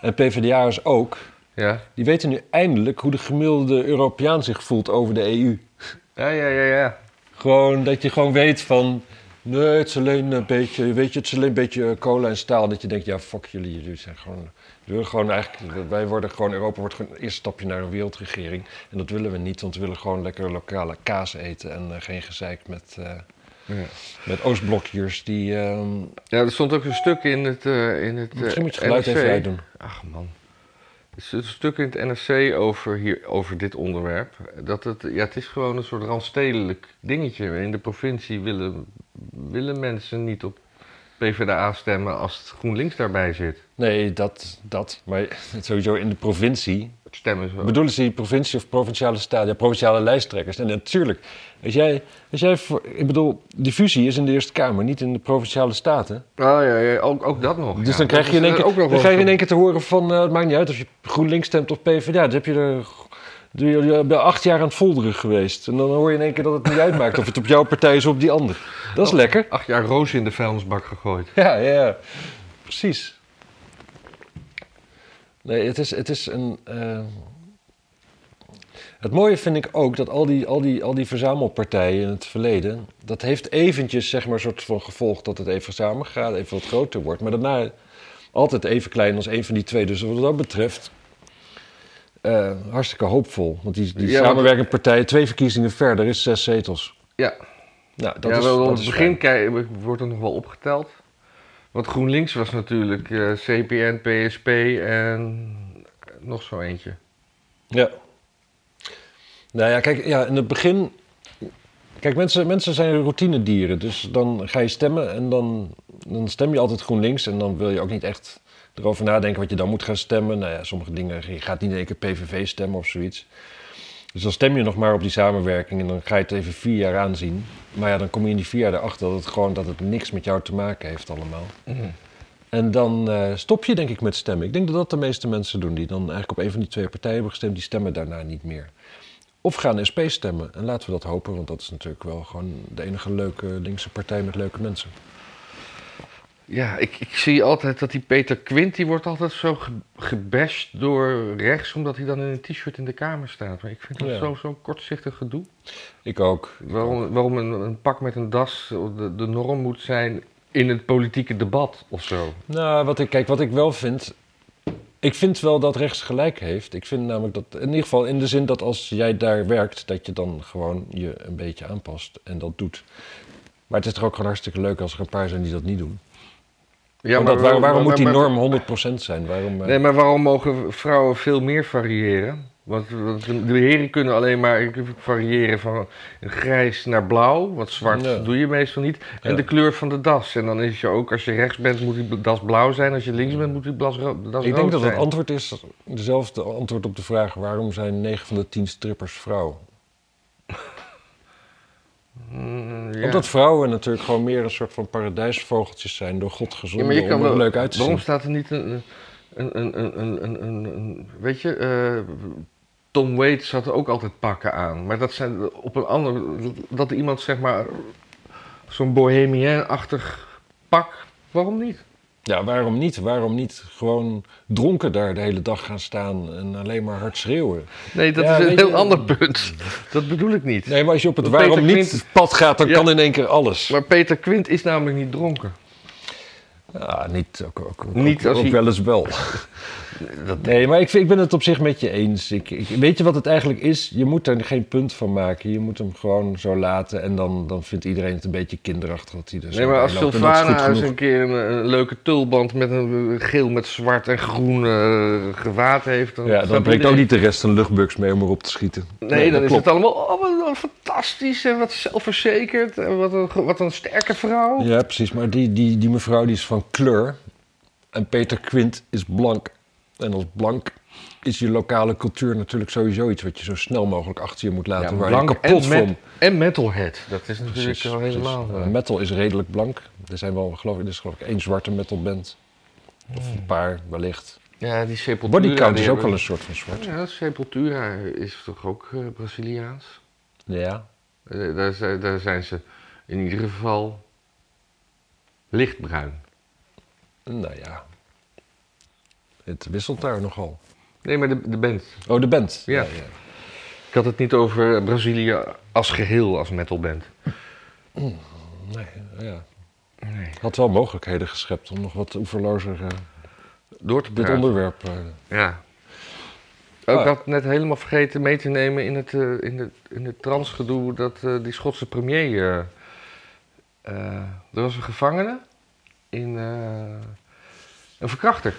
en PvdA'ers ook, Ja, die weten nu eindelijk hoe de gemiddelde Europeaan zich voelt over de EU. ja, ja, ja. ja. Gewoon dat je gewoon weet van, nee, het is alleen een beetje, weet je, het is alleen een beetje cola en staal. Dat je denkt, ja, fuck jullie, jullie zijn gewoon, jullie gewoon eigenlijk, wij worden gewoon, Europa wordt gewoon een eerste stapje naar een wereldregering. En dat willen we niet, want we willen gewoon lekker lokale kaas eten en eh, geen gezeik met, eh, Ja. met Oostblokjes die... ehm, Ja, er stond ook een stuk in het, eh in het eh, misschien moet je het geluid NRC. even uitdoen. Ach man. Er is een stuk in het NRC over, hier, over dit onderwerp. Dat het, ja, het is gewoon een soort randstedelijk dingetje. In de provincie willen, willen mensen niet op PvdA stemmen als het GroenLinks daarbij zit. Nee, dat, dat. Maar sowieso in de provincie. Stemmen zo. Bedoelen ze die provincie of provinciale staten? Ja, provinciale lijsttrekkers. En natuurlijk, als jij, als jij voor, ik bedoel, die fusie is in de Eerste Kamer, niet in de provinciale staten. Oh ja, ja ook, ook dat nog. Dus ja. dan krijg je Dat in één eh, keer, dan krijg je in één keer te horen van, eh, het maakt niet uit of je GroenLinks stemt of PvdA. Dan heb je er Je, bent acht jaar aan het folderen geweest. En dan hoor je in één keer dat het niet uitmaakt of het op jouw partij is of op die ander. Dat is lekker. Acht jaar roos in de vuilnisbak gegooid. Ja, ja. Precies. Nee, het is, het is een... eh, Het mooie vind ik ook dat al die, al, die, al die verzamelpartijen in het verleden... dat heeft eventjes zeg maar een soort van gevolg dat het even samen gaat, even wat groter wordt. Maar daarna altijd even klein als een van die twee. Dus wat dat betreft... eh, hartstikke hoopvol. Want die, die Ja, samenwerkende partijen, twee verkiezingen verder, is zes zetels. Ja, Nou, dat ja is, wel, dat het begin wordt er nog wel opgeteld. Want GroenLinks was natuurlijk eh, CPN, PSP en nog zo eentje. Ja. Nou ja, kijk, ja, in het begin... Kijk, mensen, mensen zijn routinedieren. Dus dan ga je stemmen en dan, dan stem je altijd GroenLinks. En dan wil je ook niet echt erover nadenken wat je dan moet gaan stemmen. Nou ja, sommige dingen, je gaat niet in één keer PVV stemmen of zoiets. Dus dan stem je nog maar op die samenwerking en dan ga je het even vier jaar aanzien. Maar ja, dan kom je in die vier jaar erachter dat het gewoon dat het niks met jou te maken heeft allemaal. En dan eh, stop je denk ik met stemmen. Ik denk dat dat de meeste mensen doen die dan eigenlijk op een van die twee partijen hebben gestemd, die stemmen daarna niet meer. Of gaan SP stemmen. En laten we dat hopen, want dat is natuurlijk wel gewoon de enige leuke linkse partij met leuke mensen. Ja, ik, ik zie altijd dat die Peter Quint, die wordt altijd zo ge gebashed door rechts, omdat hij dan in een t-shirt in de Kamer staat. Maar ik vind dat Ja. zo- zo'n kortzichtig gedoe. Ik ook. Waarom, waarom een, een pak met een das de, de norm moet zijn in het politieke debat of zo. Nou, wat ik, kijk, wat ik wel vind. Ik vind wel dat rechts gelijk heeft. Ik vind namelijk dat, in ieder geval in de zin dat als jij daar werkt, dat je dan gewoon je een beetje aanpast en dat doet. Maar het is toch ook gewoon hartstikke leuk als er een paar zijn die dat niet doen. Ja, waar- waarom moet die maar- norm 100% zijn? Waarom, eh, Nee, maar waarom mogen vrouwen veel meer variëren? Want want de heren kunnen alleen maar variëren van grijs naar blauw. Want zwart Ja. doe je meestal niet. En Ja. de kleur van de das. En dan is je ook, als je rechts bent, moet die das blauw zijn. Als je links bent, moet die das, ro das ik rood denk dat het zijn. antwoord is dezelfde antwoord op de vraag waarom zijn 9 van de 10 strippers vrouw? Mm, ja. Omdat vrouwen natuurlijk gewoon meer een soort van paradijsvogeltjes zijn, door God Ja, gezonden maar je kan om er wel, leuk uit te waarom zien. staat er niet een, een, een, een, een, een, weet je, eh, Tom Waits had ook altijd pakken aan. Maar dat zijn op een ander, dat iemand zeg maar zo'n bohemien-achtig pak, waarom niet? Ja, waarom niet? Waarom niet gewoon dronken daar de hele dag gaan staan en alleen maar hard schreeuwen? Nee, dat Ja, is een heel je- ander punt. Dat bedoel ik niet. Nee, maar als je op het Peter waarom niet Quint- pad gaat, dan Ja. kan in één keer alles. Maar Peter Quint is namelijk niet dronken. Ja, niet, ook, ook, ook, Niet als ook hij- wel eens wel. Dat, Nee, maar ik, vind- ik ben het op zich met je eens. Ik, ik- weet je wat het eigenlijk is? Je moet er geen punt van maken. Je moet hem gewoon zo laten. En dan, dan vindt iedereen het een beetje kinderachtig dat hij er nee, maar als Sylvana eens een keer een, een leuke tulband met een geel met zwart en groen eh, gewaad heeft... Dan Ja, dan breekt ook niet de rest een luchtbugs mee om erop te schieten. Nee, dan is het allemaal oh, wat, wat fantastisch en wat zelfverzekerd en wat een, wat een sterke vrouw. Ja, precies. Maar die, die, die mevrouw die is van kleur. En Peter Quint is blank. En als blank is je lokale cultuur natuurlijk sowieso iets wat je zo snel mogelijk achter je moet laten. waar je blank kapot en, van... met, en metalhead. Dat is natuurlijk Precies, al precies. helemaal... Eh, metal is redelijk blank. Er zijn wel, geloof ik, er is geloof ik één zwarte metalband. Of een paar, wellicht. ja, die Sepultura... Bodycount is ook wel een soort van zwart. Ja, Sepultura is toch ook eh, Braziliaans? Ja. Eh, daar, zijn- daar zijn ze in ieder geval lichtbruin. Nou ja. Het wisselt daar nogal. Nee, maar de, de band. Oh, de band. Ja. Ik had het niet over Brazilië als geheel, als metalband. Nee, ja. Nee. Had wel mogelijkheden geschept om nog wat oeverlozer eh, Door te dit praten. onderwerp... eh, Ja. Ook Ah. had net helemaal vergeten mee te nemen in het, eh, in het, in het transgedoe dat die Schotse premier. er was een gevangene in een verkrachter.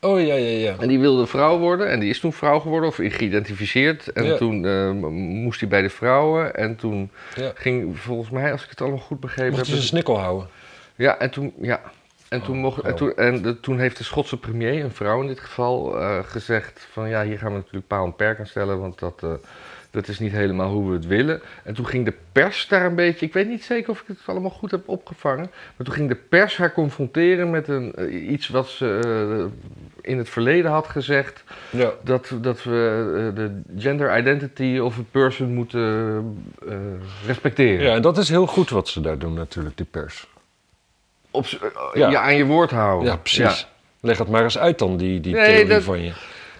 Oh, ja, ja, ja. En die wilde vrouw worden en die is toen vrouw geworden of geïdentificeerd. En Ja. toen eh, moest hij bij de vrouwen en toen ja. ging volgens mij, als ik het allemaal goed begrepen Mocht heb. je zijn snikkel houden? Ja, en toen, ja. En toen, Oh, mocht, en, oh. toen, en de- toen heeft de Schotse premier, een vrouw in dit geval, eh, gezegd van ja, hier gaan we natuurlijk paal en perk aan stellen, want dat, eh, dat is niet helemaal hoe we het willen. En toen ging de pers daar een beetje, ik weet niet zeker of ik het allemaal goed heb opgevangen, maar toen ging de pers haar confronteren met een, eh, iets wat ze eh, in het verleden had gezegd, Ja. dat, dat we eh, de gender identity of a person moeten respecteren. ja, en dat is heel goed wat ze daar doen natuurlijk, die pers. Op, Ja. je aan je woord houden. Ja, precies. Leg het maar eens uit dan, die, die Nee, theorie dat- van je.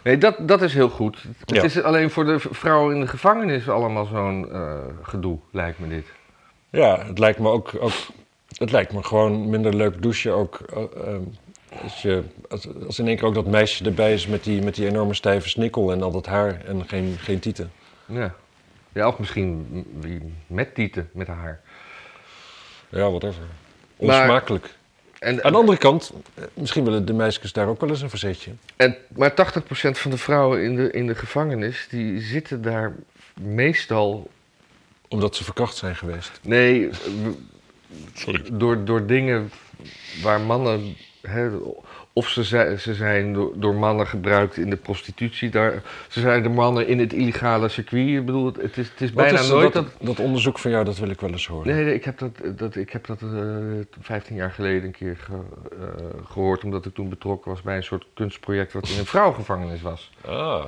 Nee, dat, dat is heel goed. Ja. Het is alleen voor de vrouwen in de gevangenis allemaal zo'n eh, gedoe, lijkt me dit. Ja, het lijkt me ook, ook het lijkt me gewoon minder leuk douchen ook. eh, ehm, als, je, als, als in één keer ook dat meisje erbij is met die, met die enorme stijve snikkel en al dat haar en geen, geen tieten. Ja. ja, of misschien met tieten, met haar. Ja, whatever. Onsmakelijk. En, Aan de andere kant, eh, misschien willen de meisjes daar ook wel eens een verzetje. en, maar 80% van de vrouwen in de, in de gevangenis, die zitten daar meestal... Omdat ze verkracht zijn geweest. Nee, w- door, door dingen waar mannen... Hè, of ze zijn, ze zijn door, door mannen gebruikt in de prostitutie. Daar, ze zijn de mannen in het illegale circuit. Ik bedoel, het, is, het is Wat bijna is nooit dat, dat... dat onderzoek van jou, dat wil ik wel eens horen. Nee, nee, ik heb dat, dat, ik heb dat eh 15 jaar geleden een keer ge- eh, gehoord, omdat ik toen betrokken was bij een soort kunstproject wat in een vrouwengevangenis was. Ah.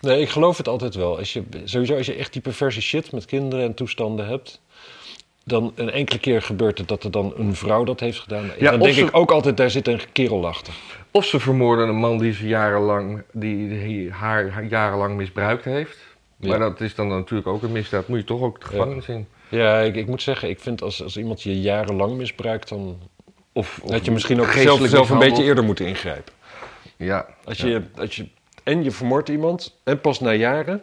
Nee, ik geloof het altijd wel. Als je, sowieso als je echt die perverse shit met kinderen en toestanden hebt... dan een enkele keer gebeurt het dat er dan een vrouw dat heeft gedaan. Ja, dan denk ze- ik ook altijd, daar zit een kerel achter. Of ze vermoorden een man die ze jarenlang, die, die haar, haar jarenlang misbruikt heeft. Ja. Maar dat is dan natuurlijk ook een misdaad. Moet je toch ook de gevangenis in. Ja, ik, ik moet zeggen, ik vind als, als iemand je jarenlang misbruikt... dan Of, of had je misschien ook zelf, geestelijk zelf een beetje eerder moeten ingrijpen. Ja. Als je, als je, en je vermoordt iemand, en pas na jaren...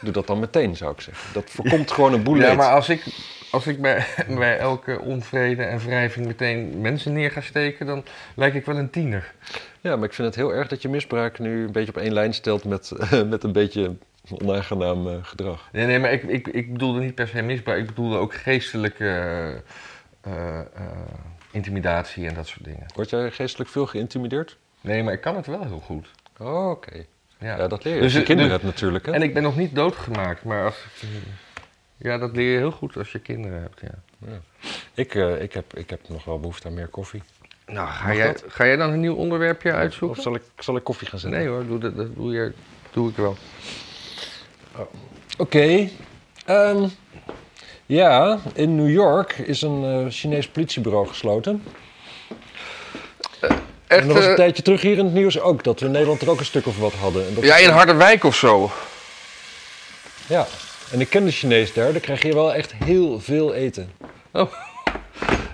Doe dat dan meteen, zou ik zeggen. Dat voorkomt gewoon een boel Ja, leed. maar als ik, als ik bij, bij elke onvrede en wrijving meteen mensen neer ga steken, dan lijk ik wel een tiener. Ja, maar ik vind het heel erg dat je misbruik nu een beetje op één lijn stelt met, met een beetje onaangenaam eh, gedrag. Nee, nee, maar ik, ik, ik bedoelde niet per se misbruik. Ik bedoelde ook geestelijke eh, eh, intimidatie en dat soort dingen. Word jij geestelijk veel geïntimideerd? Nee, maar ik kan het wel heel goed. Oh, oké. Ja. Ja, dat leer je Dus als je kinderen dus- hebt natuurlijk. Hè? En ik ben nog niet doodgemaakt, maar als ik, ja, dat leer je heel goed als je kinderen hebt. Ja. Ik, eh, ik, heb, ik heb nog wel behoefte aan meer koffie. Nou, ga jij, ga jij dan een nieuw onderwerpje Of uitzoeken? zal ik, zal ik koffie gaan zetten? Nee hoor, doe, dat, dat doe, je, doe ik wel. Oké. Ehm, ja, in New York is een eh, Chinees politiebureau gesloten. Echt, en er was een eh, tijdje terug hier in het nieuws ook dat we in Nederland er ook een stuk of wat hadden. En dat ja, in Harderwijk of zo. Ja, en ik ken de Chinees daar, daar krijg je wel echt heel veel eten.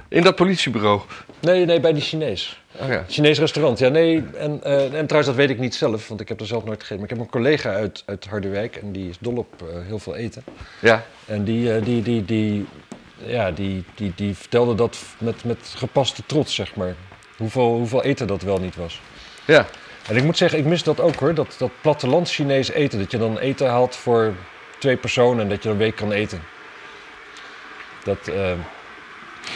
In dat politiebureau. Nee, nee, bij die Chinees. Oh ja. Chinees restaurant, ja, nee. En, eh, en trouwens, dat weet ik niet zelf, want ik heb er zelf nooit gegeten. Maar ik heb een collega uit, uit Harderwijk en die is dol op eh, heel veel eten. Ja. En die, die, die, die, ja, die, die, die vertelde dat met, met gepaste trots, zeg maar. Hoeveel, hoeveel eten dat wel niet was. Ja. En ik moet zeggen, ik mis dat ook hoor. Dat, dat plattelands Chinees eten. Dat je dan eten haalt voor twee personen en dat je een week kan eten. Dat, ehm,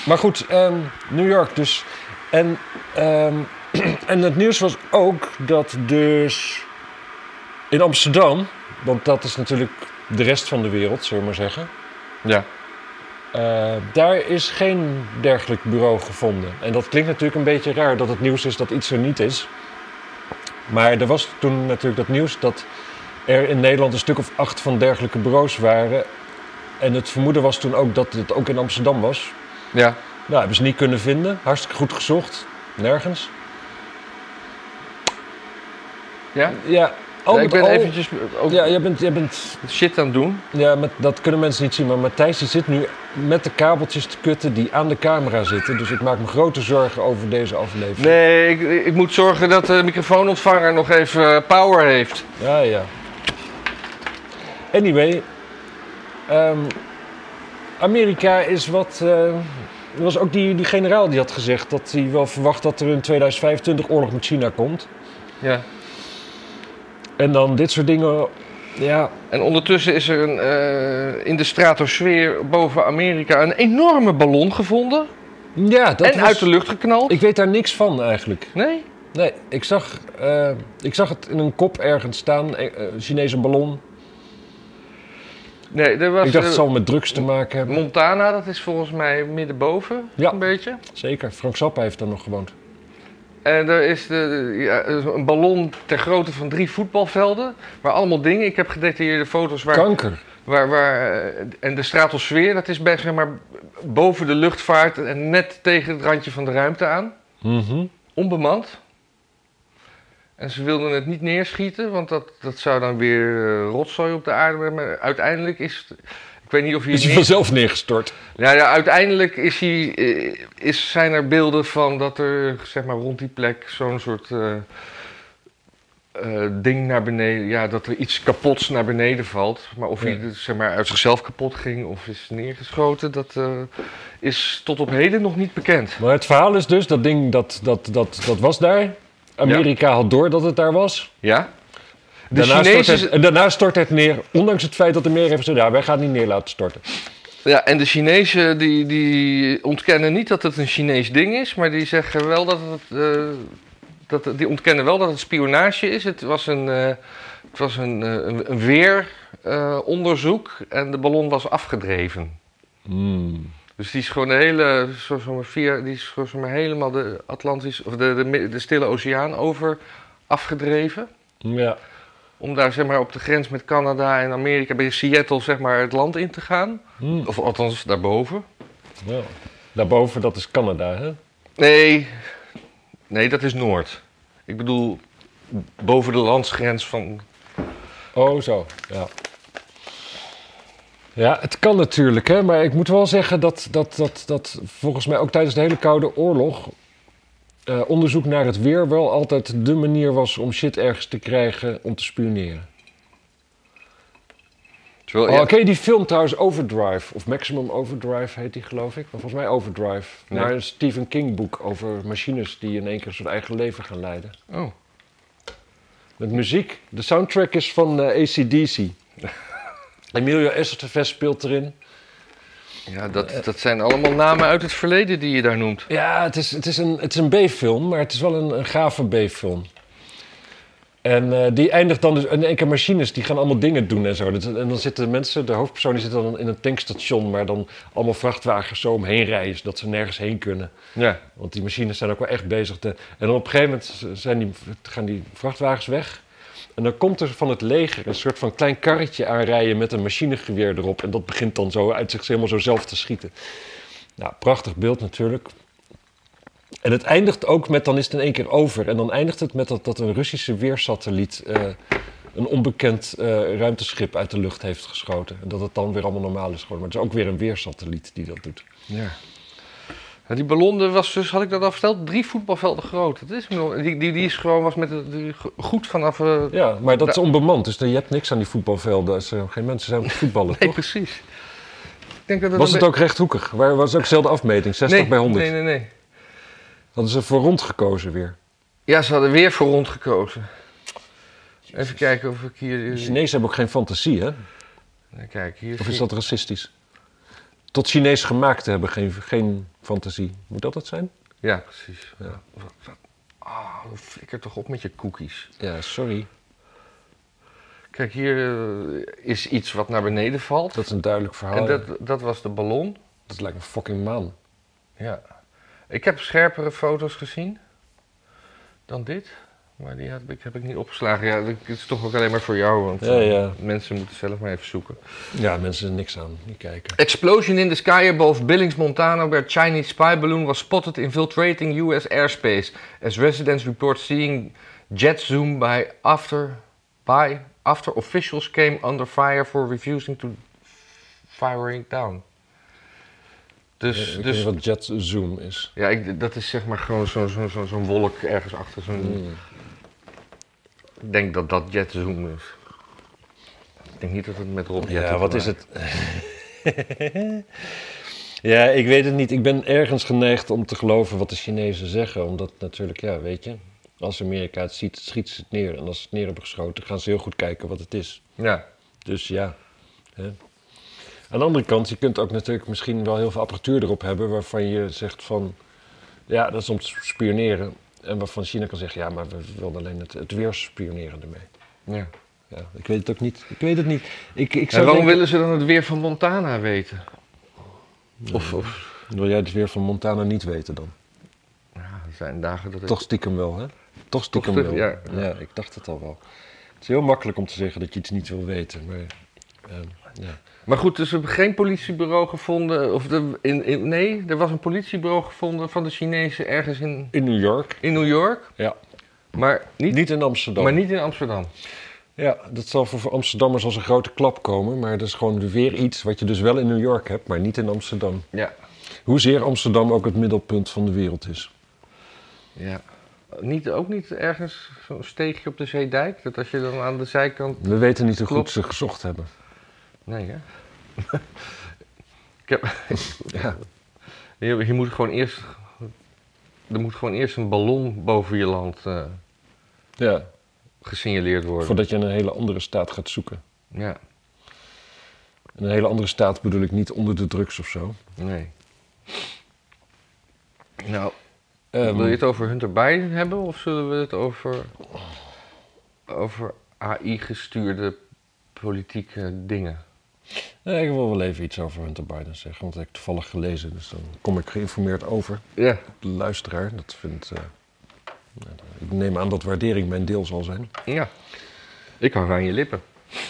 Maar goed, ehm, New York dus. En, ehm, en het nieuws was ook dat dus in Amsterdam, want dat is natuurlijk de rest van de wereld, zullen we maar zeggen. Ja. Eh, daar is geen dergelijk bureau gevonden. En dat klinkt natuurlijk een beetje raar dat het nieuws is dat iets er niet is. Maar er was toen natuurlijk dat nieuws dat er in Nederland een stuk of acht van dergelijke bureaus waren. En het vermoeden was toen ook dat het ook in Amsterdam was. Ja. Nou, hebben ze niet kunnen vinden. Hartstikke goed gezocht. Nergens. Ja? Ja, Ja, met ik ben eventjes ook Ja, jij bent, bent shit aan het doen. Ja, met, dat kunnen mensen niet zien, maar Matthijs die zit nu met de kabeltjes te kutten die aan de camera zitten. Dus ik maak me grote zorgen over deze aflevering. Nee, ik, ik moet zorgen dat de microfoonontvanger nog even eh, power heeft. Ja, ja. Anyway, ehm, Amerika is wat. eh, er was ook die, die generaal die had gezegd dat hij wel verwacht dat er in 2025 oorlog met China komt. Ja. En dan dit soort dingen. Ja, En ondertussen is er een, eh, in de stratosfeer boven Amerika een enorme ballon gevonden. Ja, dat en was- uit de lucht geknald. Ik weet daar niks van eigenlijk. Nee? Nee, ik zag, eh, ik zag het in een kop ergens staan, eh, eh, Chinese ballon. Nee, er was... ik dacht het zal met drugs te maken hebben. Montana, dat is volgens mij middenboven, Ja. een beetje. Zeker, Frank Zappa heeft daar nog gewoond. En er is de, ja, is een ballon ter grootte van drie voetbalvelden. Waar allemaal dingen. Ik heb gedetailleerde foto's waar. Kanker. waar, waar eh, en de stratosfeer, dat is bij, zeg maar, boven de luchtvaart en net tegen het randje van de ruimte aan. Mhm. Onbemand. En ze wilden het niet neerschieten, want dat, dat zou dan weer eh, rotzooi op de aarde. Maar uiteindelijk is. het- Ik weet niet of hij. Is hij vanzelf neergestort? Ja, ja, uiteindelijk is hij, eh, is, zijn er beelden van dat er zeg maar, rond die plek zo'n soort eh, eh, ding naar beneden, ja, dat er iets kapots naar beneden valt. Maar of hij zeg maar, uit zichzelf kapot ging of is neergeschoten, dat is tot op heden nog niet bekend. Maar het verhaal is dus, dat ding dat, dat, dat, dat was daar. Amerika had door dat het daar was. Ja? De Daarna, stort Chinezen, het, en daarna stort het neer, ondanks het feit dat Amerika heeft gezegd, ja, wij gaan het niet neer laten storten. ja, en de Chinezen die, die ontkennen niet dat het een Chinees ding is, maar die zeggen wel dat het. eh, dat, die ontkennen wel dat het spionage is. Het was een, eh, het was een, eh, een, weeronderzoek en de ballon was afgedreven. Hmm. Dus die is gewoon de hele, zo, zo maar via, die is zo maar helemaal de Atlantis, of de, de, de Stille Oceaan over afgedreven. Ja. Om daar zeg maar op de grens met Canada en Amerika, bij Seattle zeg maar het land in te gaan. Hmm. Of althans daarboven. Ja. Daarboven, dat is Canada, hè? Nee, nee, dat is Noord. Ik bedoel, boven de landsgrens van. Oh, zo, ja. Ja, het kan natuurlijk, hè, maar ik moet wel zeggen dat, dat, dat, dat volgens mij ook tijdens de hele Koude Oorlog eh, onderzoek naar het weer wel altijd de manier was om shit ergens te krijgen om te spioneren. Terwijl, Oh, ja, ken je die film trouwens Overdrive? Of Maximum Overdrive heet die, geloof ik. Maar volgens mij Overdrive. Nee. Naar een Stephen King boek over machines die in één keer zijn eigen leven gaan leiden. oh. Met muziek. De soundtrack is van eh, ACDC. Emilio Estevez speelt erin. Ja dat, dat zijn allemaal namen uit het verleden die je daar noemt. Ja, het is, het is een, het is een B-film, maar het is wel een, een gave B-film. En eh, die eindigt dan dus in één keer machines, die gaan allemaal dingen doen en zo. Dat- En dan zitten mensen, de hoofdpersoon die zit dan in een tankstation... waar dan allemaal vrachtwagens zo omheen rijden... zodat ze nergens heen kunnen. Ja. Want die machines zijn ook wel echt bezig. Te... En dan op een gegeven moment zijn die, gaan die vrachtwagens weg. En dan komt er van het leger een soort van klein karretje aanrijden met een machinegeweer erop. En dat begint dan zo uit zich helemaal zo zelf te schieten. Nou, prachtig beeld natuurlijk. En het eindigt ook met, dan is het in één keer over. En dan eindigt het met dat, dat een Russische weersatelliet eh, een onbekend eh, ruimteschip uit de lucht heeft geschoten. En dat het dan weer allemaal normaal is geworden. Maar het is ook weer een weersatelliet die dat doet. Ja. Die ballon was dus, had ik dat al verteld, drie voetbalvelden groot. Dat is, die, die, die is gewoon was met goed vanaf. eh, Ja, maar dat is onbemand, dus je hebt niks aan die voetbalvelden als er geen mensen zijn om te voetballen, Nee, toch? precies. Ik denk dat Was het ook rechthoekig? Waar was ook dezelfde afmeting, 60 nee, bij 100? Nee, nee, nee. Hadden ze voor rond gekozen weer? Ja, ze hadden weer voor rond gekozen. Even kijken of ik hier. De Chinezen hebben ook geen fantasie, hè? Kijk, hier. Of is dat racistisch? Tot Chinees gemaakt te hebben, geen, geen fantasie. Moet dat het zijn? Ja, precies. Ja. Wat, wat, ah, flikker toch op met je cookies. Ja, sorry. Kijk, hier eh, is iets wat naar beneden valt. Dat is een duidelijk verhaal. en dat, dat was de ballon. dat lijkt een fucking maan. Ja. Ik heb scherpere foto's gezien dan dit. Maar die heb ik, heb ik niet opgeslagen. Ja, dat is toch ook alleen maar voor jou. Want Ja, eh, ja. mensen moeten zelf maar even zoeken. Ja, mensen er niks aan. Niet kijken. Explosion in the sky above Billings, Montana, where Chinese spy balloon was spotted infiltrating U.S. airspace. As residents report seeing jet zoom by after, by after officials came under fire for refusing to firing down. Dus, ik weet dus niet wat jet zoom is. ja, ik, dat is zeg maar gewoon zo'n zo, zo, zo'n wolk ergens achter. Zo'n, Hmm. Ik denk dat dat jet zoom is. Ik denk niet dat het met Rob Jet Ja, wat is het? ja, ik weet het niet. Ik ben ergens geneigd om te geloven wat de Chinezen zeggen. Omdat natuurlijk, ja, weet je... Als Amerika het ziet, schieten ze het neer. En als ze het neer hebben geschoten, gaan ze heel goed kijken wat het is. Ja. Dus ja. Hè. Aan de andere kant, je kunt ook natuurlijk misschien wel heel veel apparatuur erop hebben waarvan je zegt van, ja, dat is om te spioneren. En waarvan China kan zeggen, ja, maar we willen alleen het, het weer spioneren ermee. Ja. Ja, ik weet het ook niet. Ik weet het niet. Ik, ik En zou waarom denken- willen ze dan het weer van Montana weten? Of, of Wil jij het weer van Montana niet weten dan? ja, er zijn dagen dat ik... Toch stiekem wel, hè? Toch stiekem stiekem, wel. ja. Ja. ik dacht het al wel. Het is heel makkelijk om te zeggen dat je iets niet wil weten, maar... ehm, ja. Maar goed, dus we hebben geen politiebureau gevonden. Of de, in, in, nee, er was een politiebureau gevonden van de Chinezen ergens in, In New York? in New York. Ja. Maar niet, Niet in Amsterdam. maar niet in Amsterdam. Ja, dat zal voor Amsterdammers als een grote klap komen, maar dat is gewoon weer iets wat je dus wel in New York hebt, maar niet in Amsterdam. Ja. Hoezeer Amsterdam ook het middelpunt van de wereld is. ja. Niet, ook niet ergens zo'n steegje op de Zeedijk? Dat als je dan aan de zijkant... We weten niet hoe goed ze gezocht hebben. Nee, hè? ik heb... Ja. Je, je moet gewoon eerst... Er moet gewoon eerst een ballon boven je land eh, ja, gesignaleerd worden. voordat je een hele andere staat gaat zoeken. Ja, In een hele andere staat bedoel ik niet onder de drugs of zo. nee. Nou, Ehm, wil je het over Hunter Biden hebben of zullen we het over, over AI-gestuurde politieke dingen? Nee, ik wil wel even iets over Hunter Biden zeggen, want dat heb ik toevallig gelezen, dus dan kom ik geïnformeerd over. Ja. De luisteraar, dat vindt... eh, nou, ik neem aan dat waardering mijn deel zal zijn. Ja. Ik hang aan je lippen.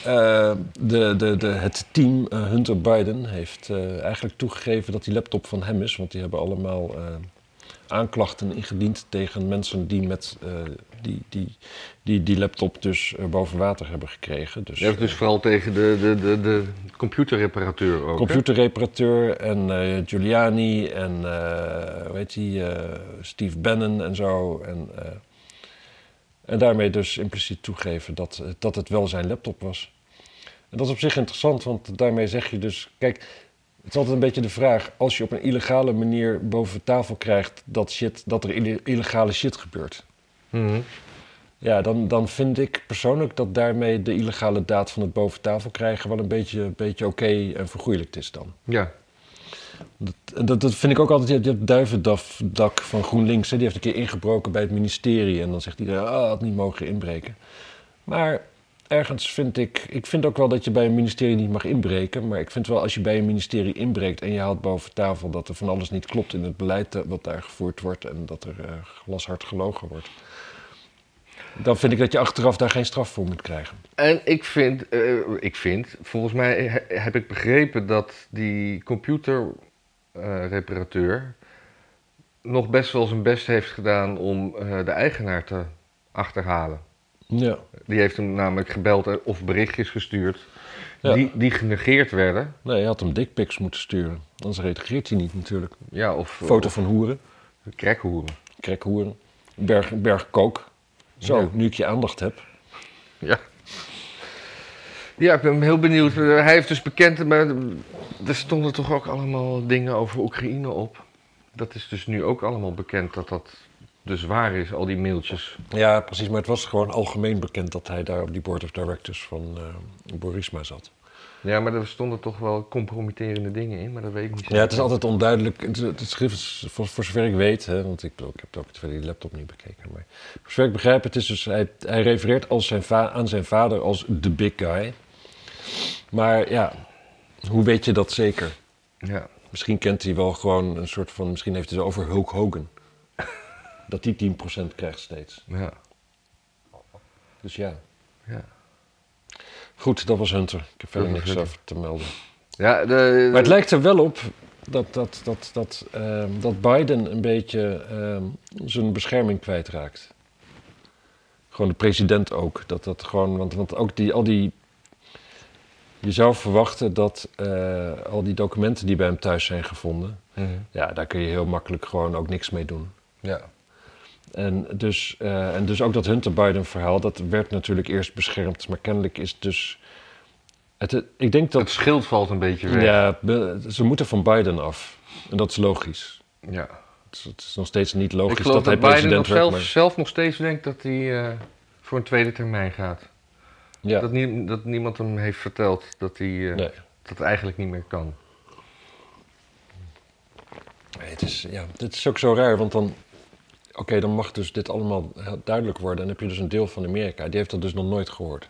Eh, de, de, de, het team eh, Hunter Biden heeft eh, eigenlijk toegegeven dat die laptop van hem is. Want die hebben allemaal eh, aanklachten ingediend tegen mensen die met eh, die, die, die, die laptop dus eh, boven water hebben gekregen. Dus, hebt dus vooral tegen de, de, de, de computerreparateur ook. computerreparateur en eh, Giuliani en eh hoe heet die, eh, Steve Bannon en zo. En, eh, en daarmee dus impliciet toegeven dat, eh, dat het wel zijn laptop was. En dat is op zich interessant, want daarmee zeg je dus... Kijk, het is altijd een beetje de vraag... als je op een illegale manier boven tafel krijgt dat, shit, dat er ille- illegale shit gebeurt... Mhm. Ja, dan, dan vind ik persoonlijk dat daarmee de illegale daad van het boven tafel krijgen... wel een beetje, een beetje oké en vergoeilijkt is dan. Ja. Dat, dat, dat vind ik ook altijd. Je hebt, je hebt Duivendak van GroenLinks. Hè, die heeft een keer ingebroken bij het ministerie. En dan zegt iedereen, ah, had niet mogen inbreken. Maar ergens vind ik... Ik vind ook wel dat je bij een ministerie niet mag inbreken. Maar ik vind wel als je bij een ministerie inbreekt... en je haalt boven tafel dat er van alles niet klopt in het beleid... eh, wat daar gevoerd wordt en dat er eh, glashard gelogen wordt... dan vind ik dat je achteraf daar geen straf voor moet krijgen. En ik vind, eh, ik vind, volgens mij he- heb ik begrepen dat die computerreparateur nog best wel zijn best heeft gedaan om eh, de eigenaar te achterhalen. Ja. Die heeft hem namelijk gebeld of berichtjes gestuurd Ja. die, die genegeerd werden. Nee, je had hem dickpics moeten sturen. Anders reageert hij niet natuurlijk. Ja, of Foto of van hoeren. krekhoeren. krekhoeren, berg, berg kook. Zo, Ja. nu ik je aandacht heb. Ja. Ja, ik ben heel benieuwd. Eh, Hij heeft dus bekend, maar er stonden toch ook allemaal dingen over Oekraïne op. Dat is dus nu ook allemaal bekend dat dat dus waar is, al die mailtjes. Ja, precies. Maar het was gewoon algemeen bekend dat hij daar op die board of directors van eh, Borisma zat. Ja, maar er stonden toch wel compromitterende dingen in, maar dat weet ik niet Ja, het is altijd onduidelijk. Het, het schrift is, voor, voor zover ik weet, hè, want ik, ik heb ook die laptop niet bekeken. Maar voor zover ik begrijp, het is dus, hij, hij refereert als zijn va- aan zijn vader als de big guy. Maar ja, hoe weet je dat zeker? Ja. Misschien kent hij wel gewoon een soort van... Misschien heeft hij het over Hulk Hogan. Dat die 10% krijgt steeds. Ja. Dus ja. Ja. Goed, dat was Hunter. Ik heb verder niks over te melden. Ja, de, Maar het lijkt er wel op dat, dat, dat, dat, ehm, dat Biden een beetje ehm, zijn bescherming kwijtraakt. Gewoon de president ook. Dat dat gewoon, want, want ook die, al die. Je zou verwachten dat eh, al die documenten die bij hem thuis zijn gevonden. Mhm. Ja, daar kun je heel makkelijk gewoon ook niks mee doen. Ja. En dus, eh, en dus ook dat Hunter Biden-verhaal, dat werd natuurlijk eerst beschermd. Maar kennelijk is dus. Het, ik denk dat. Het schild valt een beetje weg. Ja, ze moeten van Biden af. En dat is logisch. Ja. Het is, het is nog steeds niet Ik logisch geloof dat dat, hij Biden president nog werd. zelf, zelf nog steeds denkt dat hij eh, voor een tweede termijn gaat. ja, Dat, nie- dat niemand hem heeft verteld dat hij... eh, nee. dat eigenlijk niet meer kan. Nee, het is, ja, dit is ook zo raar, want dan... Oké, dan mag dus dit allemaal duidelijk worden. En dan heb je dus een deel van Amerika, die heeft dat dus nog nooit gehoord.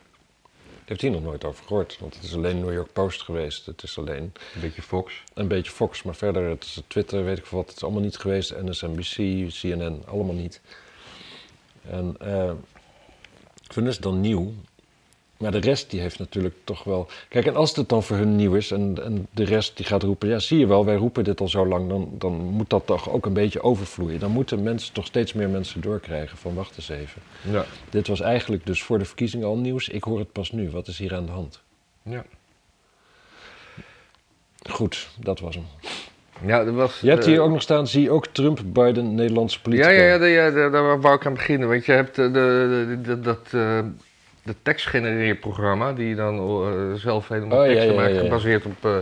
Die heeft hier nog nooit over gehoord, want het is alleen New York Post geweest. Het is alleen Een beetje Fox. een beetje Fox, maar verder, het is Twitter, weet ik veel wat, het is allemaal niet geweest. NSNBC, CNN, allemaal niet. En eh ik vind het dan nieuw. Maar de rest die heeft natuurlijk toch wel... Kijk, en als het dan voor hun nieuw is en, en de rest die gaat roepen... Ja, zie je wel, wij roepen dit al zo lang, dan, dan moet dat toch ook een beetje overvloeien. Dan moeten mensen toch steeds meer mensen doorkrijgen van wacht eens even. Ja. Dit was eigenlijk dus voor de verkiezingen al nieuws. Ik hoor het pas nu. Wat is hier aan de hand? Ja. Goed, dat was hem. Ja, er was... Je hebt eh, hier ook nog staan, zie je ook Trump, Biden, Nederlandse Ja, politica. ja, ja, ja, daar wou ik aan beginnen. Want je hebt eh, de, de, de- dat eh, de tekstgenereerprogramma, die dan eh, zelf helemaal Oh, teksten ja, ja, maakt, ja. gebaseerd op, eh,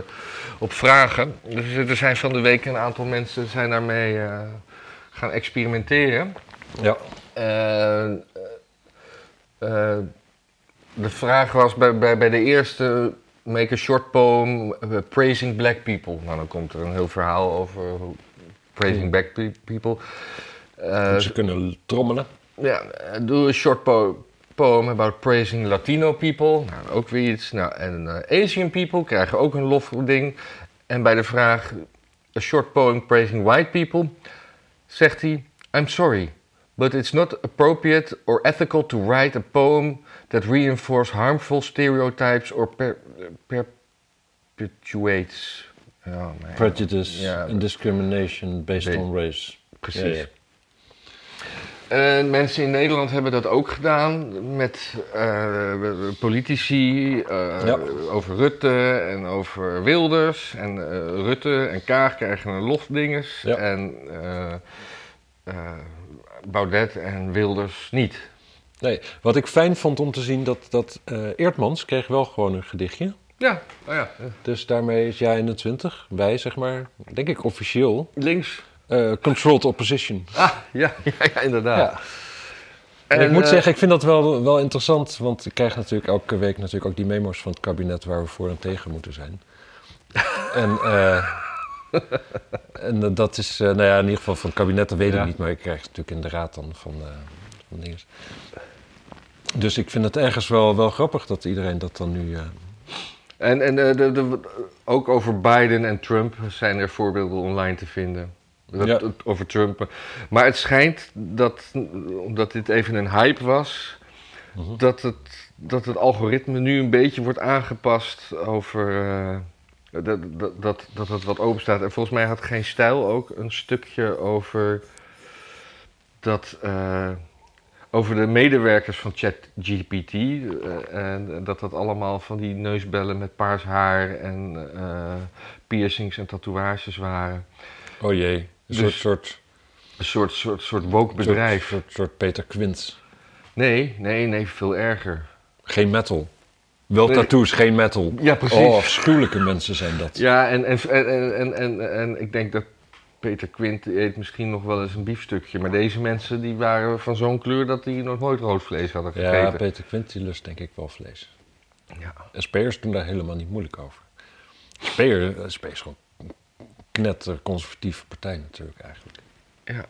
op vragen. Dus er zijn van de week een aantal mensen zijn daarmee eh, gaan experimenteren. Ja. De vraag was bij, bij, bij de eerste, make a short poem praising black people. Nou, dan komt er een heel verhaal over praising Hmm. black pe- people. Ze kunnen trommelen. ja, doe een short po poem about praising Latino people. Nou, ook weer iets. Nou, en eh, Asian people krijgen ook een lofding. En bij de vraag a short poem praising white people, zegt hij: I'm sorry, but it's not appropriate or ethical to write a poem that reinforces harmful stereotypes or per perpetuates. Oh. Prejudice and discrimination based Ba- on race. Precies. En mensen in Nederland hebben dat ook gedaan met eh, politici eh, Ja. over Rutte en over Wilders. En eh, Rutte en Kaag krijgen een lofdinges. Ja. En eh, eh, Baudet en Wilders niet. Nee, wat ik fijn vond om te zien, dat, dat eh, Eertmans kreeg wel gewoon een gedichtje. Ja, oh ja. Dus daarmee is jij 21, wij zeg maar, denk ik officieel, links. Eh, controlled opposition. Ah, ja, ja, ja inderdaad. Ja. En ik moet eh, zeggen, ik vind dat wel, wel interessant, want ik krijg natuurlijk elke week natuurlijk ook die memo's van het kabinet waar we voor en tegen moeten zijn. en eh, en dat is, nou ja, in ieder geval van het kabinet, dat weet ik Ja. niet, maar ik krijg het natuurlijk in de raad dan van, van dingen. Dus ik vind het ergens wel, wel grappig dat iedereen dat dan nu... En, en de, de, ook over Biden en Trump zijn er voorbeelden online te vinden. Dat, Ja. het- over Trump. Maar het schijnt dat, omdat dit even een hype was, Mhm. dat, het, dat het algoritme nu een beetje wordt aangepast over. eh, dat, dat, dat, dat het wat open staat. En volgens mij had geen stijl ook een stukje over. Dat. eh, over de medewerkers van ChatGPT. eh, en dat dat allemaal van die neusbellen met paars haar en piercings en tatoeages waren. oh jee, een Dus- soort, Een soort, soort, soort woke bedrijf. Soort, soort, soort Peter Quint. Nee, nee, nee, veel erger. Geen metal. Wel Nee. tattoos, geen metal. Ja, precies. Oh, afschuwelijke mensen zijn dat. Ja, en, en, en, en, en, en ik denk dat Peter Quint eet misschien nog wel eens een biefstukje. Maar deze mensen die waren van zo'n kleur dat die nog nooit rood vlees hadden Ja, gegeten. Peter Quint die lust denk ik wel vlees. Ja. SP'ers doen daar helemaal niet moeilijk over. SP'er, SP is gewoon een knetter conservatieve partij natuurlijk eigenlijk. Ja.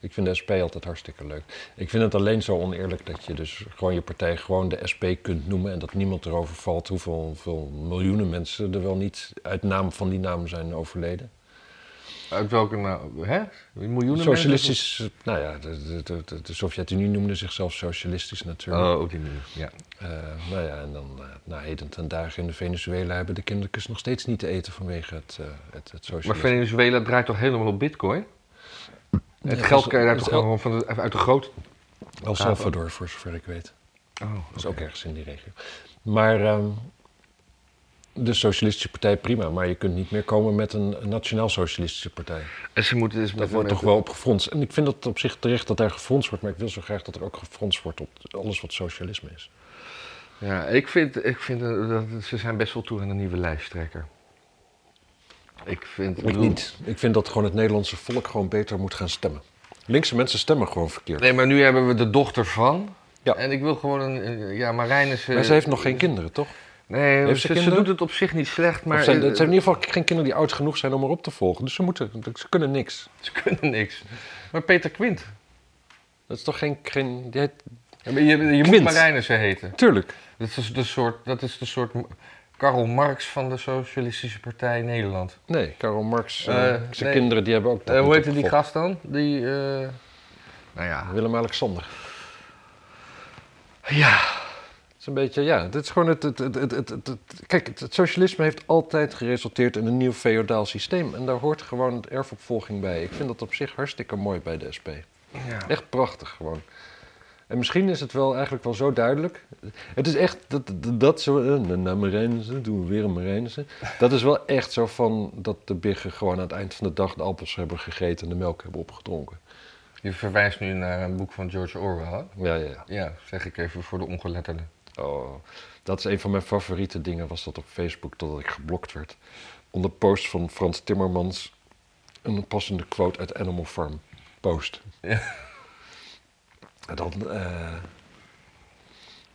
Ik vind de SP altijd hartstikke leuk. Ik vind het alleen zo oneerlijk dat je dus gewoon je partij gewoon de SP kunt noemen en dat niemand erover valt hoeveel, hoeveel miljoenen mensen er wel niet uit naam van die naam zijn overleden. Uit welke nou? Hè? Miljoenen Socialistisch, nou ja, de, de, de, de Sovjet-Unie noemde zichzelf socialistisch natuurlijk. Oh, op die manier. Ja. Eh, nou ja, en dan uh, na heden ten dagen in de Venezuela hebben de kindertjes nog steeds niet te eten vanwege het, uh, het, het socialisme. Maar Venezuela draait toch helemaal op bitcoin? Het Ja, geld kan je daar toch gewoon van de, uit de grote... El Salvador, voor zover ik weet. Oh, Dat is ook ergens in die regio. Maar ehm, de Socialistische Partij prima, maar je kunt niet meer komen met een, nationaal-socialistische partij. En ze moeten dus Dat wordt toch wel op gefronst. En ik vind het op zich terecht dat er gefronst wordt, maar ik wil zo graag dat er ook gefronst wordt op alles wat socialisme is. Ja, ik vind, ik vind eh, dat ze zijn best wel toe aan een nieuwe lijsttrekker. Ik vind... Ik bedoel- niet. Ik vind dat gewoon het Nederlandse volk gewoon beter moet gaan stemmen. Linkse mensen stemmen gewoon verkeerd. Nee, maar nu hebben we de dochter van. Ja. En ik wil gewoon een... een- Ja, Marijnissen... Maar ze heeft nog geen kinderen, toch? Nee, ze, ze ze kinderen? doet het op zich niet slecht, maar Maar zijn, eh, het zijn in ieder geval geen kinderen die oud genoeg zijn om erop te volgen. Dus ze, moeten, ze kunnen niks. ze kunnen niks. Maar Peter Quint, Dat is toch geen... geen die heet, je, je, je moet. Marijnissen heten. tuurlijk. Dat is de soort, dat is de soort Karl Marx van de Socialistische Partij Nederland. Nee, Karl Marx, Eh, eh, zijn nee. kinderen die hebben ook... Eh, hoe heette die gast dan? Die, eh, nou ja. Willem-Alexander. Ja. Is een beetje, ja, dit is gewoon het, het, het, het, kijk, het, socialisme heeft altijd geresulteerd in een nieuw feodaal systeem. En daar hoort gewoon het erfopvolging bij. Ik vind dat op zich hartstikke mooi bij de SP. ja. Echt prachtig gewoon. En misschien is het wel eigenlijk wel zo duidelijk. Het is echt, dat, dat, dat zo, eh, Marijnissen, doen we weer een Marijnissen. Dat is wel echt zo van dat de biggen gewoon aan het eind van de dag de appels hebben gegeten en de melk hebben opgedronken. Je verwijst nu naar een boek van George Orwell, hè? Ja, ja, ja. Ja, zeg ik even voor de ongeletterden. Oh, dat is een van mijn favoriete dingen, was dat op Facebook, totdat ik geblokt werd. Onder post van Frans Timmermans, een passende quote uit Animal Farm. Post. Ja. En dan, eh,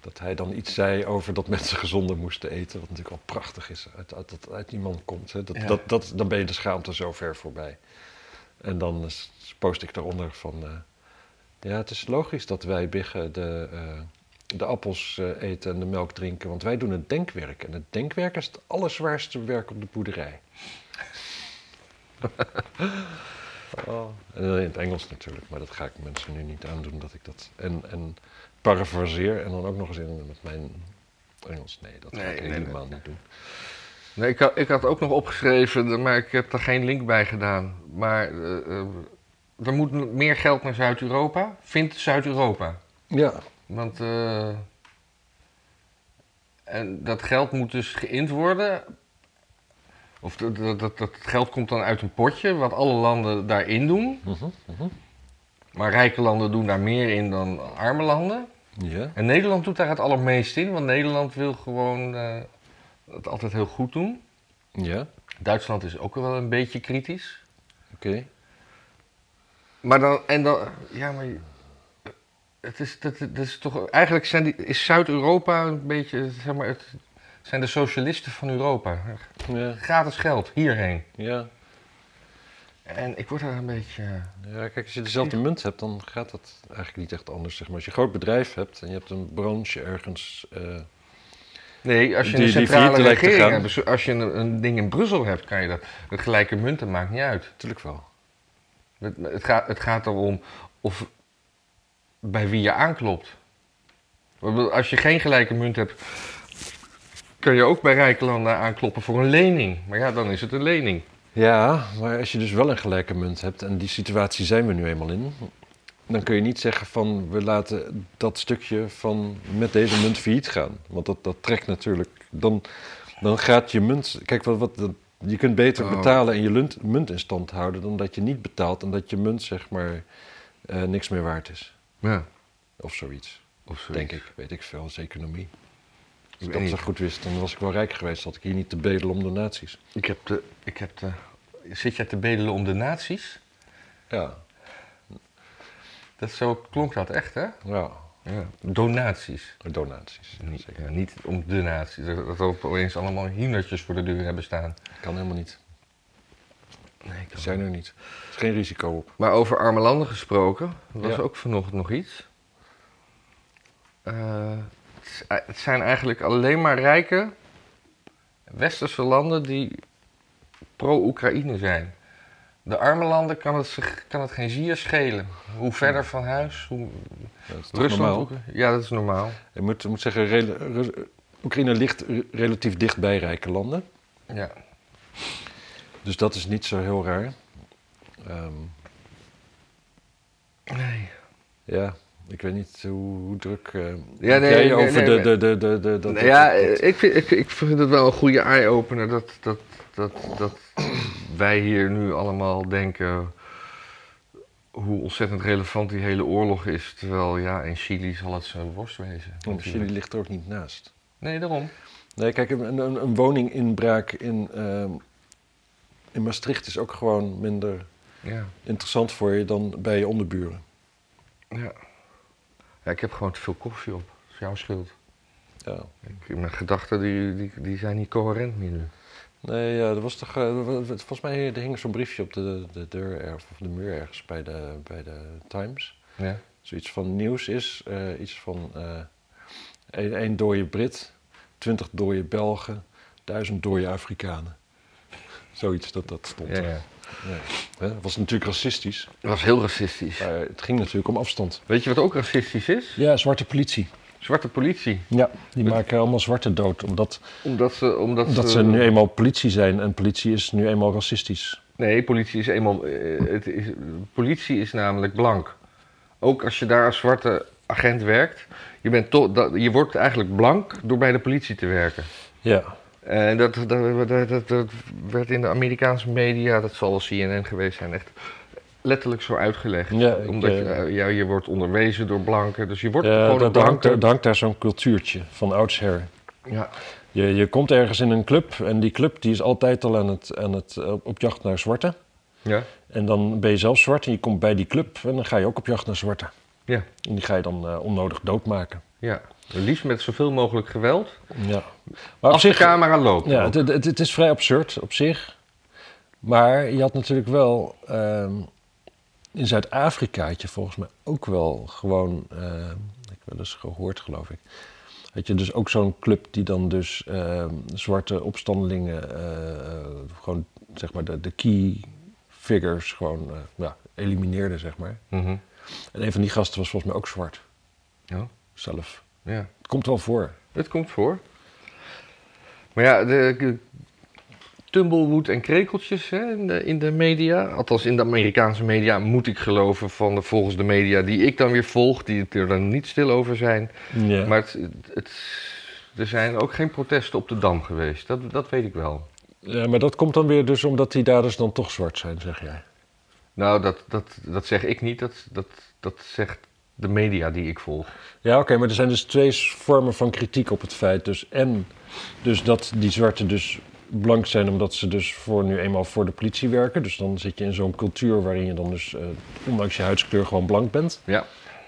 dat hij dan iets zei over dat mensen gezonder moesten eten, wat natuurlijk wel prachtig is, uit, uit, dat uit die man komt. Hè. Dat, Ja. dat, dat, dan ben je de schaamte zo ver voorbij. En dan post ik daaronder van, eh, ja, het is logisch dat wij biggen de... eh, de appels eh, eten en de melk drinken. Want wij doen het denkwerk. En het denkwerk is het allerzwaarste werk op de boerderij. oh. En dan in het Engels natuurlijk. Maar dat ga ik mensen nu niet aandoen dat ik dat... En, en parafraseer en dan ook nog eens in met mijn Engels. Nee, dat ga Nee, ik nee, nee. helemaal niet doen. Nee, ik had, ik had ook nog opgeschreven, maar ik heb er geen link bij gedaan. Maar eh, eh, er moet meer geld naar Zuid-Europa. Vindt Zuid-Europa. Ja, Want eh, en dat geld moet dus geïnd worden. Of dat, dat, dat, dat geld komt dan uit een potje, wat alle landen daarin doen. mhm, mhm. Maar rijke landen doen daar meer in dan arme landen. En Nederland doet daar het allermeest in, want Nederland wil gewoon eh, het altijd heel goed doen. ja. Duitsland is ook wel een beetje kritisch. Oké. Maar dan, en dan, ja, maar het is, dat, dat is toch, eigenlijk zijn die, is Zuid-Europa een beetje, zeg maar, het zijn de socialisten van Europa. Ja, Gratis geld, hierheen. ja. En ik word daar een beetje, Ja, kijk, als je dezelfde munt hebt, dan gaat dat eigenlijk niet echt anders. Zeg maar. Als je een groot bedrijf hebt en je hebt een branche ergens. eh, nee, als je Die- een centrale regering hebt, als je een, een ding in Brussel hebt, kan je dat, het gelijke munten maakt niet uit. Natuurlijk wel. Het, het, gaat, het gaat erom of bij wie je aanklopt. Als je geen gelijke munt hebt, kun je ook bij rijke landen aankloppen voor een lening. Maar ja, dan is het een lening. Ja, maar als je dus wel een gelijke munt hebt, en die situatie zijn we nu eenmaal in, dan kun je niet zeggen van we laten dat stukje van met deze munt failliet gaan. Want dat, dat trekt natuurlijk. Dan, dan gaat je munt. Kijk, wat, wat, dat- je kunt beter Oh. betalen en je munt in stand houden dan dat je niet betaalt en dat je munt zeg maar eh, niks meer waard is. Ja, Of zoiets. of zo. Denk ik, weet ik veel, als economie. Als ik dat zo goed wist, dan was ik wel rijk geweest. Had ik hier niet te bedelen om donaties. Ik heb de, ik heb de, zit jij te bedelen om de nazi's? Ja, Dat zo klonk dat echt, hè? ja. Ja. Donaties. Donaties. Niet, ja, niet om de nazi's. Dat dat we opeens allemaal hienertjes voor de deur hebben staan. Kan helemaal niet. Nee, Die zijn er niet. Er is geen risico op. Maar over arme landen gesproken, er was Ja. ook vanochtend nog iets. Eh, het zijn eigenlijk alleen maar rijke westerse landen die pro-Oekraïne zijn. De arme landen kan het, zich, kan het geen zier schelen. Hoe verder van huis, hoe Dat is Rusland. normaal? Ja, dat is normaal. Je moet, moet zeggen, Oekraïne ligt re- relatief dicht bij rijke landen. Ja. Dus dat is niet zo heel raar. Ehm, Nee. ja, ik weet niet hoe, hoe druk... eh Ja, nee, jij nee, over nee, de, nee. de, de, de, de, dat- ja, dat- dat- ik vind, ik, ik vind het wel een goede eye-opener dat, dat, dat, dat wij hier nu allemaal denken hoe ontzettend relevant die hele oorlog is. Terwijl ja, in Chili zal het zijn worst wezen. Want natuurlijk. Chili ligt er ook niet naast. Nee, daarom. Nee, kijk, een, een, een woninginbraak in, ehm, in Maastricht is ook gewoon minder Ja. interessant voor je dan bij je onderburen. ja. Ja, ik heb gewoon te veel koffie op. Dat is jouw schuld. Ja. Ik- Mijn gedachten die, die, die zijn niet coherent meer nu. Nee, ja, er was toch, eh, volgens mij er hing zo'n briefje op de, de deur ergens, of de muur ergens bij de, bij de Times. Ja. Zoiets van nieuws is, eh, iets van eh één, één dode Brit, twintig dode Belgen, duizend dode Afrikanen. Zoiets dat dat stond. Ja, ja. Dat was natuurlijk racistisch, Dat was heel racistisch. maar het ging natuurlijk om afstand. Weet je wat ook racistisch is? Ja, zwarte politie. Zwarte politie. Ja, die maken allemaal zwarte dood, omdat, Omdat ze... Omdat omdat ze nu eenmaal politie zijn en politie is nu eenmaal racistisch. Nee, politie is eenmaal. eh, Het is, politie is namelijk blank. Ook als je daar als zwarte agent werkt, je, bent toch, dat, je wordt eigenlijk blank door bij de politie te werken. Ja, En dat, dat, dat, dat, werd in de Amerikaanse media, dat zal wel CNN geweest zijn, echt letterlijk zo uitgelegd. Ja, ik, Omdat je, eh, eh, ja, je wordt onderwezen door blanken, dus je wordt Ja, gewoon dat, blanke. hangt daar zo'n cultuurtje van oudsher. Ja, Je, je komt ergens in een club en die club die is altijd al aan het, aan het, eh, op jacht naar zwarte. ja, En dan ben je zelf zwart en je komt bij die club en dan ga je ook op jacht naar zwarte. ja, En die ga je dan eh, onnodig doodmaken. ja. Liefst met zoveel mogelijk geweld. Ja. Maar op Als de zich, camera loopt. ja, het, het, het is vrij absurd op zich. Maar je had natuurlijk wel... ehm, in Zuid-Afrika had je volgens mij ook wel gewoon... ehm, ik heb wel eens gehoord, geloof ik. Had je dus ook zo'n club die dan dus ehm, zwarte opstandelingen... eh, gewoon, zeg maar, de, de key figures gewoon eh, ja, elimineerde, zeg maar. Mhm. En een van die gasten was volgens mij ook zwart. Ja. Zelf. Ja. Het komt wel voor. Het komt voor. Maar ja, de, de tumblewood en krekeltjes hè, in, de, in de media, althans in de Amerikaanse media, moet ik geloven van de, volgens de media die ik dan weer volg, die er dan niet stil over zijn. Ja. Maar het, het, er zijn ook geen protesten op de Dam geweest, dat, dat weet ik wel. Ja, maar dat komt dan weer dus omdat die daders dan toch zwart zijn, zeg jij. Nou, dat, dat, dat zeg ik niet, dat, dat, dat zegt de media die ik volg. Ja, oké, maar er zijn dus twee vormen van kritiek op het feit. Dus en dus dat die zwarten dus blank zijn omdat ze dus voor nu eenmaal voor de politie werken. Dus dan zit je in zo'n cultuur waarin je dan dus eh, ondanks je huidskleur gewoon blank bent. Ja,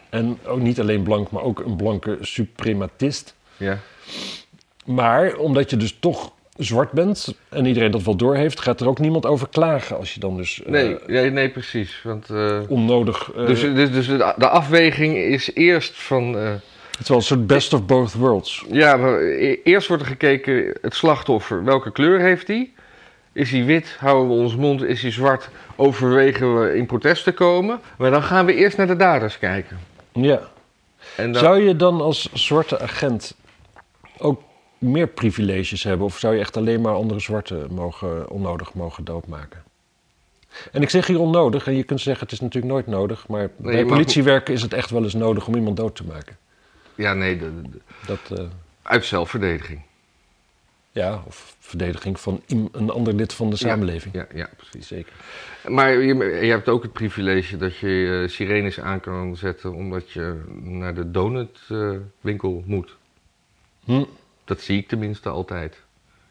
En ook niet alleen blank, maar ook een blanke suprematist. ja, Maar omdat je dus toch zwart bent en iedereen dat wel doorheeft, gaat er ook niemand over klagen als je dan dus eh, nee, nee, nee, precies. Want, eh, onnodig... eh, dus dus, dus de, de afweging is eerst van... het is wel een soort best of both worlds. Ja, maar e- eerst wordt er gekeken, het slachtoffer, welke kleur heeft hij? Is hij wit, houden we ons mond, is hij zwart, overwegen we in protest te komen? Maar dan gaan we eerst naar de daders kijken. Ja. En dan, Zou je dan als zwarte agent ook meer privileges hebben? Of zou je echt alleen maar andere zwarten mogen, onnodig mogen doodmaken? En ik zeg hier onnodig, en je kunt zeggen het is natuurlijk nooit nodig, maar bij mag- politiewerken is het echt wel eens nodig om iemand dood te maken. Ja, nee, de, de- Dat, eh, uit zelfverdediging. ja, of verdediging van een ander lid van de samenleving. Ja, ja, precies. Zeker. Maar je, je hebt ook het privilege dat je eh, sirenes aan kan zetten omdat je naar de donutwinkel moet. Hm. Dat zie ik tenminste altijd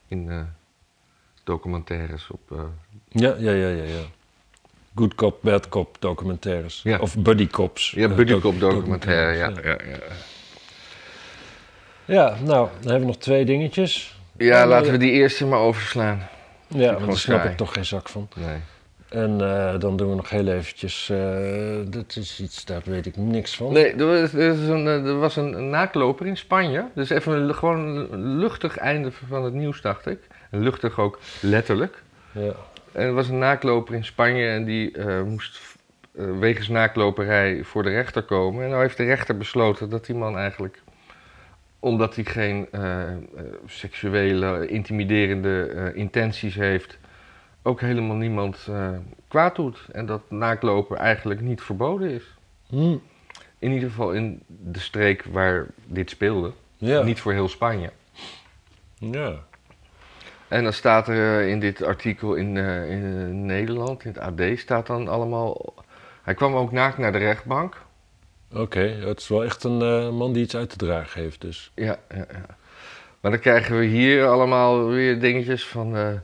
in eh, documentaires op... eh, Ja, ja, ja, ja, ja. Good cop, bad cop documentaires. Ja. Of buddy cops. ja, eh, buddy doc- cop documentaire, ja, ja, ja. Ja, nou, dan hebben we nog twee dingetjes. Ja, laten we die eerste maar overslaan. Ja, want daar snap ik toch geen zak van. Nee. En eh, dan doen we nog heel eventjes... eh, dat is iets, daar weet ik niks van. Nee, er was, een, eh, er was een, naakloper in Spanje. Dus even een, gewoon een luchtig einde van het nieuws, dacht ik. En luchtig ook letterlijk. Ja. En er was een naakloper in Spanje en die moest wegens naakloperij voor de rechter komen. En nou heeft de rechter besloten dat die man eigenlijk, omdat hij geen seksuele, intimiderende intenties heeft, ook helemaal niemand eh, kwaad doet. En dat naaklopen eigenlijk niet verboden is. Hm. In ieder geval in de streek waar dit speelde. Ja. Niet voor heel Spanje. ja. En dan staat er eh, in dit artikel in, eh, in Nederland, in het AD, staat dan allemaal... Hij kwam ook naakt naar de rechtbank. Oké, het is wel echt een man die iets uit te dragen heeft dus. Ja, ja, ja. Maar dan krijgen we hier allemaal weer dingetjes van...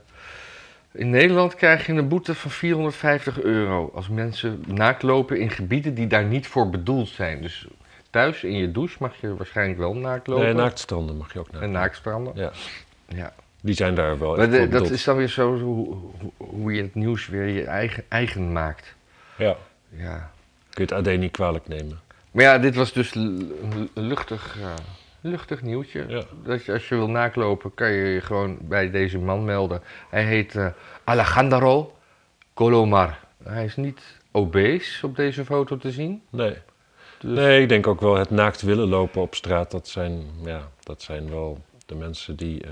eh, in Nederland krijg je een boete van 450 euro als mensen naakt lopen in gebieden die daar niet voor bedoeld zijn. Dus thuis in je douche mag je waarschijnlijk wel naakt lopen. Nee, naaktstranden mag je ook naar. En naaktstranden. Ja, Ja. die zijn daar wel Maar de- dat is dan weer zo hoe, je het nieuws weer je eigen, eigen maakt. Ja, Ja. kun je het AD niet kwalijk nemen. Maar ja, dit was dus luchtig, ja, luchtig nieuwtje. Ja. Dat je, als je wil naaklopen, kan je je gewoon bij deze man melden. Hij heet eh, Alejandro Colomar. Hij is niet obese op deze foto te zien. Nee. Dus- Nee, ik denk ook wel het naakt willen lopen op straat, dat zijn, ja, dat zijn wel de mensen die eh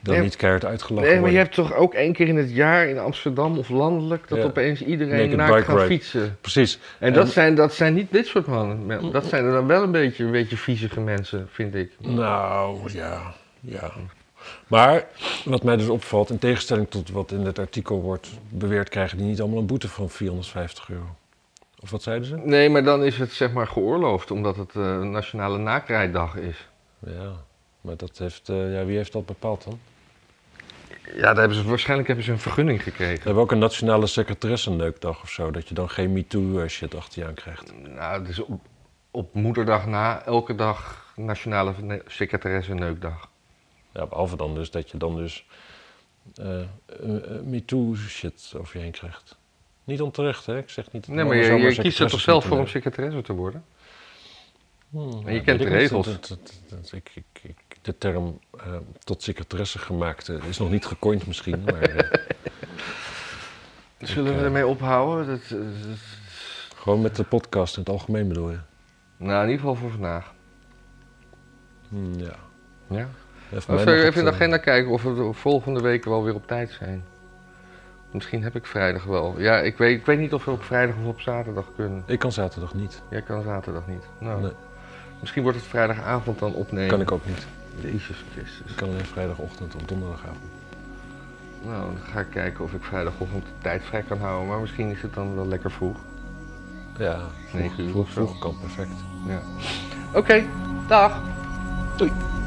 dan Nee, niet keihard uitgelachen Nee, maar je hebt toch ook één keer in het jaar in Amsterdam of landelijk... dat Ja. opeens iedereen bike gaat ride. fietsen. Precies. En dat zijn, dat zijn niet dit soort mannen. Dat zijn er dan wel een beetje, een beetje viezige mensen, vind ik. Nou, ja, ja. Maar wat mij dus opvalt, in tegenstelling tot wat in het artikel wordt beweerd, krijgen die niet allemaal een boete van 450 euro. Of wat zeiden ze? Nee, maar dan is het zeg maar geoorloofd, omdat het eh, Nationale Naakrijddag is. Ja, maar dat heeft, eh, ja, wie heeft dat bepaald dan? Ja, daar hebben ze, waarschijnlijk hebben ze een vergunning We gekregen. hebben ook een nationale secretaressenneukdag of zo, dat je dan geen MeToo-shit achter je aan krijgt. Nou, dus op, op moederdag na, elke dag Nationale Secretaresse Neukdag. Ja, behalve dan dus dat je dan dus eh, eh, eh, MeToo-shit over je heen krijgt. Niet onterecht, hè? Ik zeg niet... dat Nee, maar je, je kiest er toch zelf voor om secretaresse te worden? Hmm, En je ja, kent de regels. Dat- dat- dat- ik, ik, ik, de term eh, tot secretaresse gemaakt eh, is nog niet gecoind misschien, maar eh, Zullen Ik, we ermee ophouden? Dat, dat- gewoon met de podcast in het algemeen bedoel je. nou, in ieder geval voor vandaag. Hmm, ja. Ja? Het, even in de agenda kijken of we de volgende week wel weer op tijd zijn? Misschien heb ik vrijdag wel. Ja, ik weet, ik weet niet of we op vrijdag of op zaterdag kunnen. Ik kan zaterdag niet. Jij kan zaterdag niet. Nou, Nee. misschien wordt het vrijdagavond dan opnemen. Kan ik ook niet. Jezus Christus. Ik kan alleen vrijdagochtend of donderdagavond. Nou, dan ga ik kijken of ik vrijdagochtend de tijd vrij kan houden. Maar misschien is het dan wel lekker vroeg. Ja, vroeg, uur vroeg, of zo. vroeg kan perfect. Ja. Oké, dag. Doei.